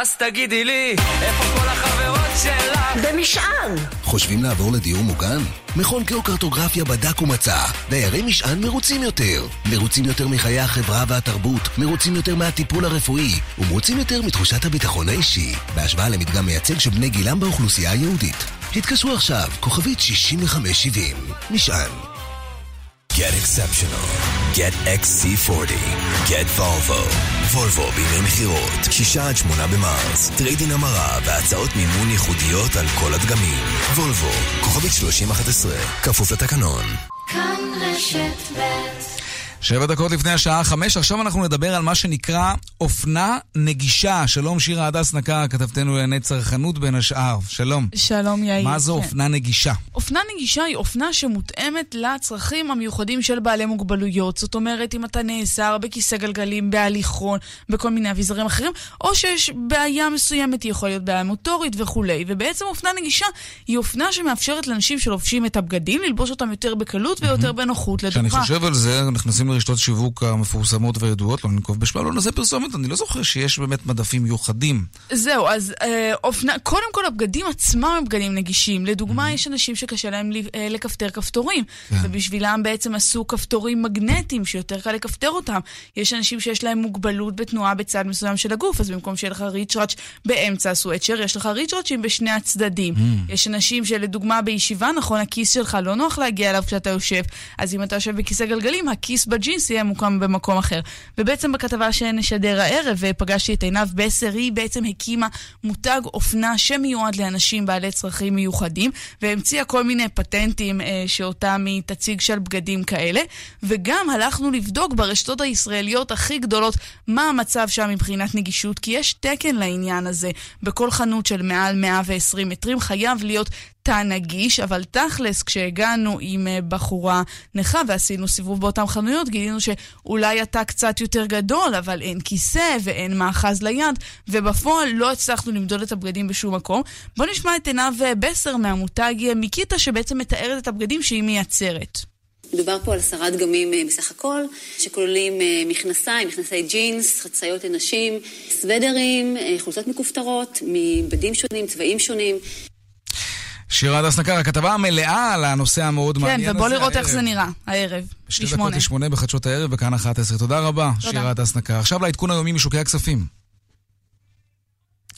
Speaker 11: אז תגידי לי, איפה כל החברות שלך?
Speaker 24: במשען! חושבים לעבור לדיור מוגן? מכון גיאוקרטוגרפיה בדק ומצא. דיירי משען מרוצים יותר. מרוצים יותר מחיי החברה והתרבות, מרוצים יותר מהטיפול הרפואי, ומרוצים יותר מתחושת הביטחון האישי, בהשוואה למדגם מייצג של בני גילם באוכלוסייה היהודית. התקשרו עכשיו, כוכבית 6570. משען.
Speaker 11: Get exceptional. Get XC40. Get Volvo. וולבו בימי מכירות, 6 עד 8 במרס, trade-in המרה והצעות מימון ייחודיות על כל הדגמים. וולבו, כוכבית 3011, כפוף לתקנון.
Speaker 15: כאן רשת ב'
Speaker 2: שבע דקות לפני השעה חמש, עכשיו אנחנו נדבר על מה שנקרא אופנה נגישה. שלום שירה הדס נקר, כתבתנו לענייני צרכנות בין השאר. שלום.
Speaker 27: שלום יאיר.
Speaker 2: מה זו כן. אופנה נגישה?
Speaker 27: אופנה נגישה היא אופנה שמותאמת לצרכים המיוחדים של בעלי מוגבלויות. זאת אומרת, אם אתה נעזר בכיסא גלגלים, בהליכון, בכל מיני אביזרים אחרים, או שיש בעיה מסוימת, היא יכולה להיות בעיה מוטורית וכולי. ובעצם אופנה נגישה היא אופנה שמאפשרת לאנשים שלובשים את הבגדים ללבוש אותם יותר בקלות ויותר בנוחות.
Speaker 2: כשאני חושב על זה, נכנסים לרשתות שיווק המפורסמות וידועות, לא ננקוב בשמה, לא נעשה פרסומת, אני לא זוכר שיש באמת מדפים מיוחדים.
Speaker 27: זהו, אז אה, אופנה, קודם כל הבגדים עצמם הם בגדים נגישים. לדוגמה, יש אנשים שקשה להם אה, לכפתר כפתורים, כן. ובשבילם בעצם עשו כפתורים מגנטיים שיותר קל לכפתר אותם. יש אנשים שיש להם מוגבלות בתנועה בצד מסוים של הגוף, אז במקום שיהיה לך ריצ'ראץ' באמצע הסוואצ'ר, יש לך ריצ'ראצ'ים בשני הצדדים. Mm. יש אנשים שלדוגמה בישיבה, נכון, הכיס שלך לא נוח להגיע אליו כשאתה יושב, אז אם אתה יושב בכיסא גלגלים, הכיס בג'ינס יהיה מוקם במקום אחר. ובעצם בכתבה שנשדר הערב, פגשתי את עינב בסר, היא בעצם הקימה מותג אופנה שמיועד לאנשים בעלי צרכים מיוחדים, והמציאה כל מיני פטנטים אה, שאותם היא תציג של בגדים כאלה. וגם הלכנו לבדוק ברשתות הישראליות הכי גדולות מה המצב שם מבחינת נגישות, כי יש תקן לעניין הזה. בכל חנות של מעל 120 מטרים חייב להיות תא נגיש, אבל תכלס, כשהגענו עם אה, בחורה נכה ועשינו סיבוב באותן חנויות, גילינו שאולי התא קצת יותר גדול, אבל אין כיסא ואין מאחז ליד, ובפועל לא הצלחנו למדוד את הבגדים בשום מקום. בואו נשמע את עינב אה, בסר מהמותג אה, מיקיטה, שבעצם מתארת את הבגדים שהיא מייצרת.
Speaker 28: מדובר פה על עשרה דגמים בסך הכל, שכוללים מכנסיים, מכנסי ג'ינס, חצאיות לנשים, סוודרים, חולצות מכופתרות, מבדים שונים, צבעים שונים.
Speaker 2: שירה הדס נקר, הכתבה המלאה על הנושא המאוד
Speaker 27: כן,
Speaker 2: מעניין
Speaker 27: הזה. כן, ובוא לראות איך זה נראה, הערב,
Speaker 2: בשתי דקות לשמונה בחדשות הערב, בכאן 11. תודה רבה, שירה הדס נקר. עכשיו לעדכון היומי משוקי הכספים.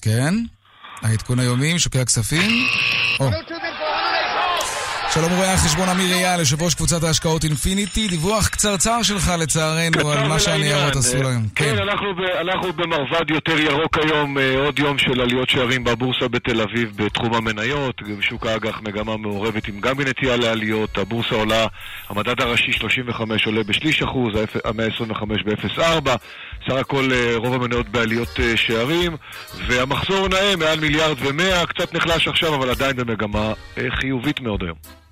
Speaker 2: כן? העדכון היומי משוקי הכספים. או. שלום רואה החשבון אמיר אייל, יושב ראש קבוצת ההשקעות אינפיניטי, דיווח קצרצר שלך לצערנו על מה שהניירות עשו להם.
Speaker 29: כן, אנחנו במרבד יותר ירוק היום, אה, עוד יום של עליות שערים בבורסה בתל אביב בתחום המניות, שוק האג"ח מגמה מעורבת עם גם בנטייה לעליות, הבורסה עולה, המדד הראשי 35 עולה בשליש אחוז, ה-125 ב-0.4, סך הכל אה, רוב המניות בעליות אה, שערים, והמחזור נאה מעל מיליארד ומאה, קצת נחלש עכשיו, אבל עדיין במגמה חיובית מאוד היום.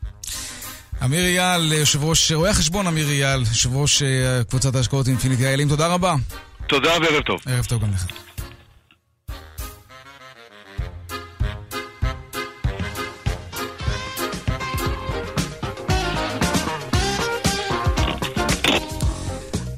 Speaker 2: אמיר אייל, יושב ראש, רואה החשבון אמיר אייל, יושב ראש אה, קבוצת ההשקעות אינפיניטי איילים, תודה רבה.
Speaker 29: תודה וערב טוב.
Speaker 2: ערב טוב גם לך.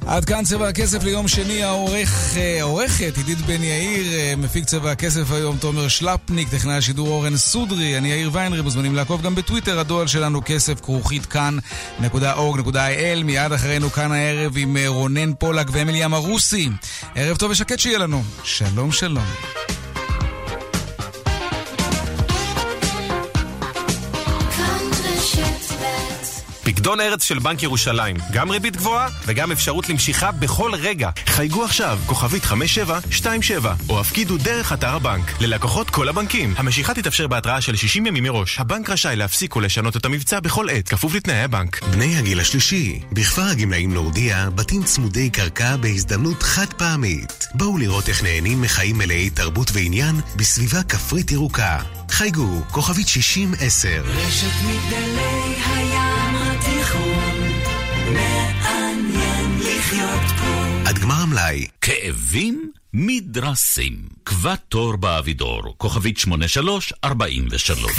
Speaker 2: עד כאן צבע הכסף ליום שני, העורך, אה, העורכת עידית בן יאיר, אה, מפיק צבע הכסף היום תומר שלפניק, טכנאי השידור אורן סודרי, אני יאיר ויינרי, מוזמנים לעקוב גם בטוויטר, הדואל שלנו כסף כרוכית כאן.org.il, מיד אחרינו כאן הערב עם אה, רונן פולק ואמילי אמרוסי. ערב טוב ושקט שיהיה לנו. שלום שלום.
Speaker 30: פקדון ארץ של בנק ירושלים, גם ריבית גבוהה וגם אפשרות למשיכה בכל רגע. חייגו עכשיו, כוכבית 5727, או הפקידו דרך אתר הבנק. ללקוחות כל הבנקים. המשיכה תתאפשר בהתראה של 60 ימים מראש. הבנק רשאי להפסיק ולשנות את המבצע בכל עת, כפוף לתנאי הבנק.
Speaker 11: בני הגיל השלישי, בכפר הגמלאים להודיע, בתים צמודי קרקע בהזדמנות חד פעמית. בואו לראות איך נהנים מחיים מלאי תרבות ועניין בסביבה כפרית ירוקה. חייגו, כוכבית 60-10. רשת מגדלי הים פה. עד גמר המלאי.
Speaker 15: כאבים? מדרסים. קבע תור באבידור, כוכבית 8343.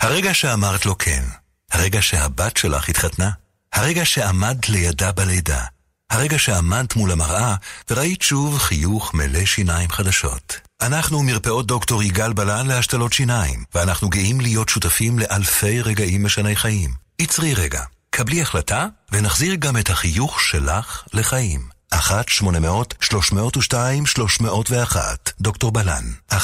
Speaker 26: הרגע שאמרת לו כן, הרגע שהבת שלך התחתנה, הרגע שעמדת לידה בלידה. הרגע שעמדת מול המראה וראית שוב חיוך מלא שיניים חדשות. אנחנו מרפאות דוקטור יגאל בלן להשתלות שיניים, ואנחנו גאים להיות שותפים לאלפי רגעים משני חיים. עצרי רגע, קבלי החלטה ונחזיר גם את החיוך שלך לחיים. 1-800-302-301 דוקטור בלן 1-800-302-301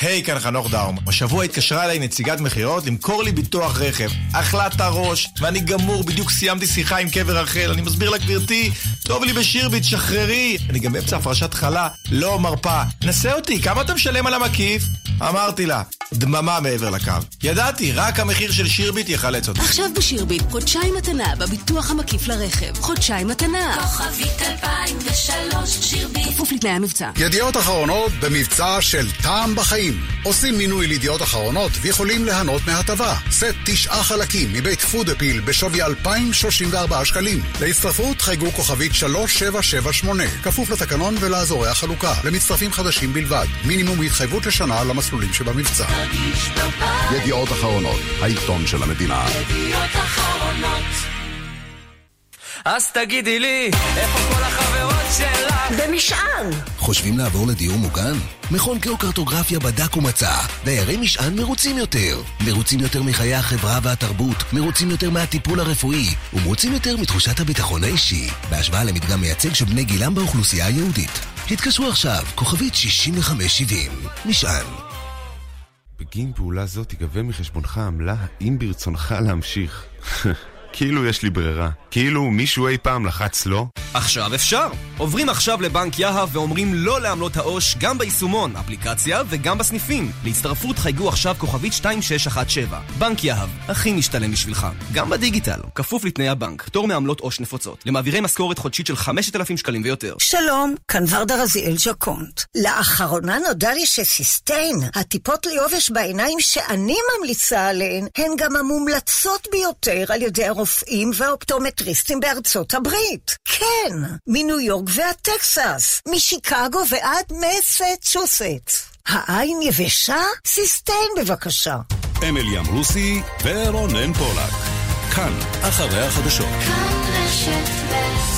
Speaker 30: היי, כאן חנוך דאום. השבוע התקשרה אליי נציגת מכירות למכור לי ביטוח רכב. אכלת הראש, ואני גמור, בדיוק סיימתי שיחה עם קבר רחל. אני מסביר לה, גברתי, טוב לי בשירביט, שחררי. אני גם באמצע הפרשת חלה, לא מרפה. נסה אותי, כמה אתה משלם על המקיף? אמרתי לה, דממה מעבר לקו. ידעתי, רק המחיר של שירביט יחלץ אותי.
Speaker 31: עכשיו בשירביט, חודשיים מתנה בביטוח המקיף לרכב. חודשיים מתנה.
Speaker 15: כוכבית 2003 שירביט.
Speaker 31: כפוף לתנאי המבצע.
Speaker 22: ידיעות אחרונות במבצע של טעם בחיים. עושים מינוי לידיעות אחרונות ויכולים ליהנות מהטבה. סט תשעה חלקים מבית פוד אפיל בשווי 2,034 שקלים. להצטרפות חייגו כוכבית 3778, כפוף לתקנון ולאזורי החלוקה. למצטרפים חדשים בלבד. מינימום התחייבות לשנה למסלולים שבמבצע. ידיעות אחרונות, העיתון של המדינה.
Speaker 15: ידיעות אחרונות
Speaker 32: אז תגידי לי, איפה כל החברות שלך?
Speaker 23: במשען!
Speaker 24: חושבים לעבור לדיור מוגן? מכון גיאוקרטוגרפיה בדק ומצא. דיירי משען מרוצים יותר. מרוצים יותר מחיי החברה והתרבות, מרוצים יותר מהטיפול הרפואי, ומרוצים יותר מתחושת הביטחון האישי, בהשוואה למדגם מייצג של בני גילם באוכלוסייה היהודית. התקשרו עכשיו, כוכבית 6570. משען.
Speaker 33: בגין פעולה זו תיגבה מחשבונך עמלה האם ברצונך להמשיך. כאילו יש לי ברירה. כאילו מישהו אי פעם לחץ לא?
Speaker 34: עכשיו אפשר! עוברים עכשיו לבנק יהב ואומרים לא לעמלות העו"ש גם ביישומון, אפליקציה וגם בסניפים. להצטרפות חייגו עכשיו כוכבית 2617. בנק יהב, הכי משתלם בשבילך. גם בדיגיטל, כפוף לתנאי הבנק, פטור מעמלות עו"ש נפוצות. למעבירי משכורת חודשית של 5,000 שקלים ויותר.
Speaker 23: שלום, כאן ורדה רזיאל ג'קונט. לאחרונה נודע לי שסיסטיין, הטיפות ליובש בעיניים שאני ממליצה עליהן, הן גם המומלצות ביותר על ידי הרופאים והאופטומטריסטים בארצות הברית. כן, מניו יורק ועד טקסס, משיקגו ועד מסצ'וסטס. העין יבשה? סיסטיין בבקשה.
Speaker 35: אמילי אמרוסי ורונן פולק. כאן, אחרי החדשות.
Speaker 15: כאן רשת ב'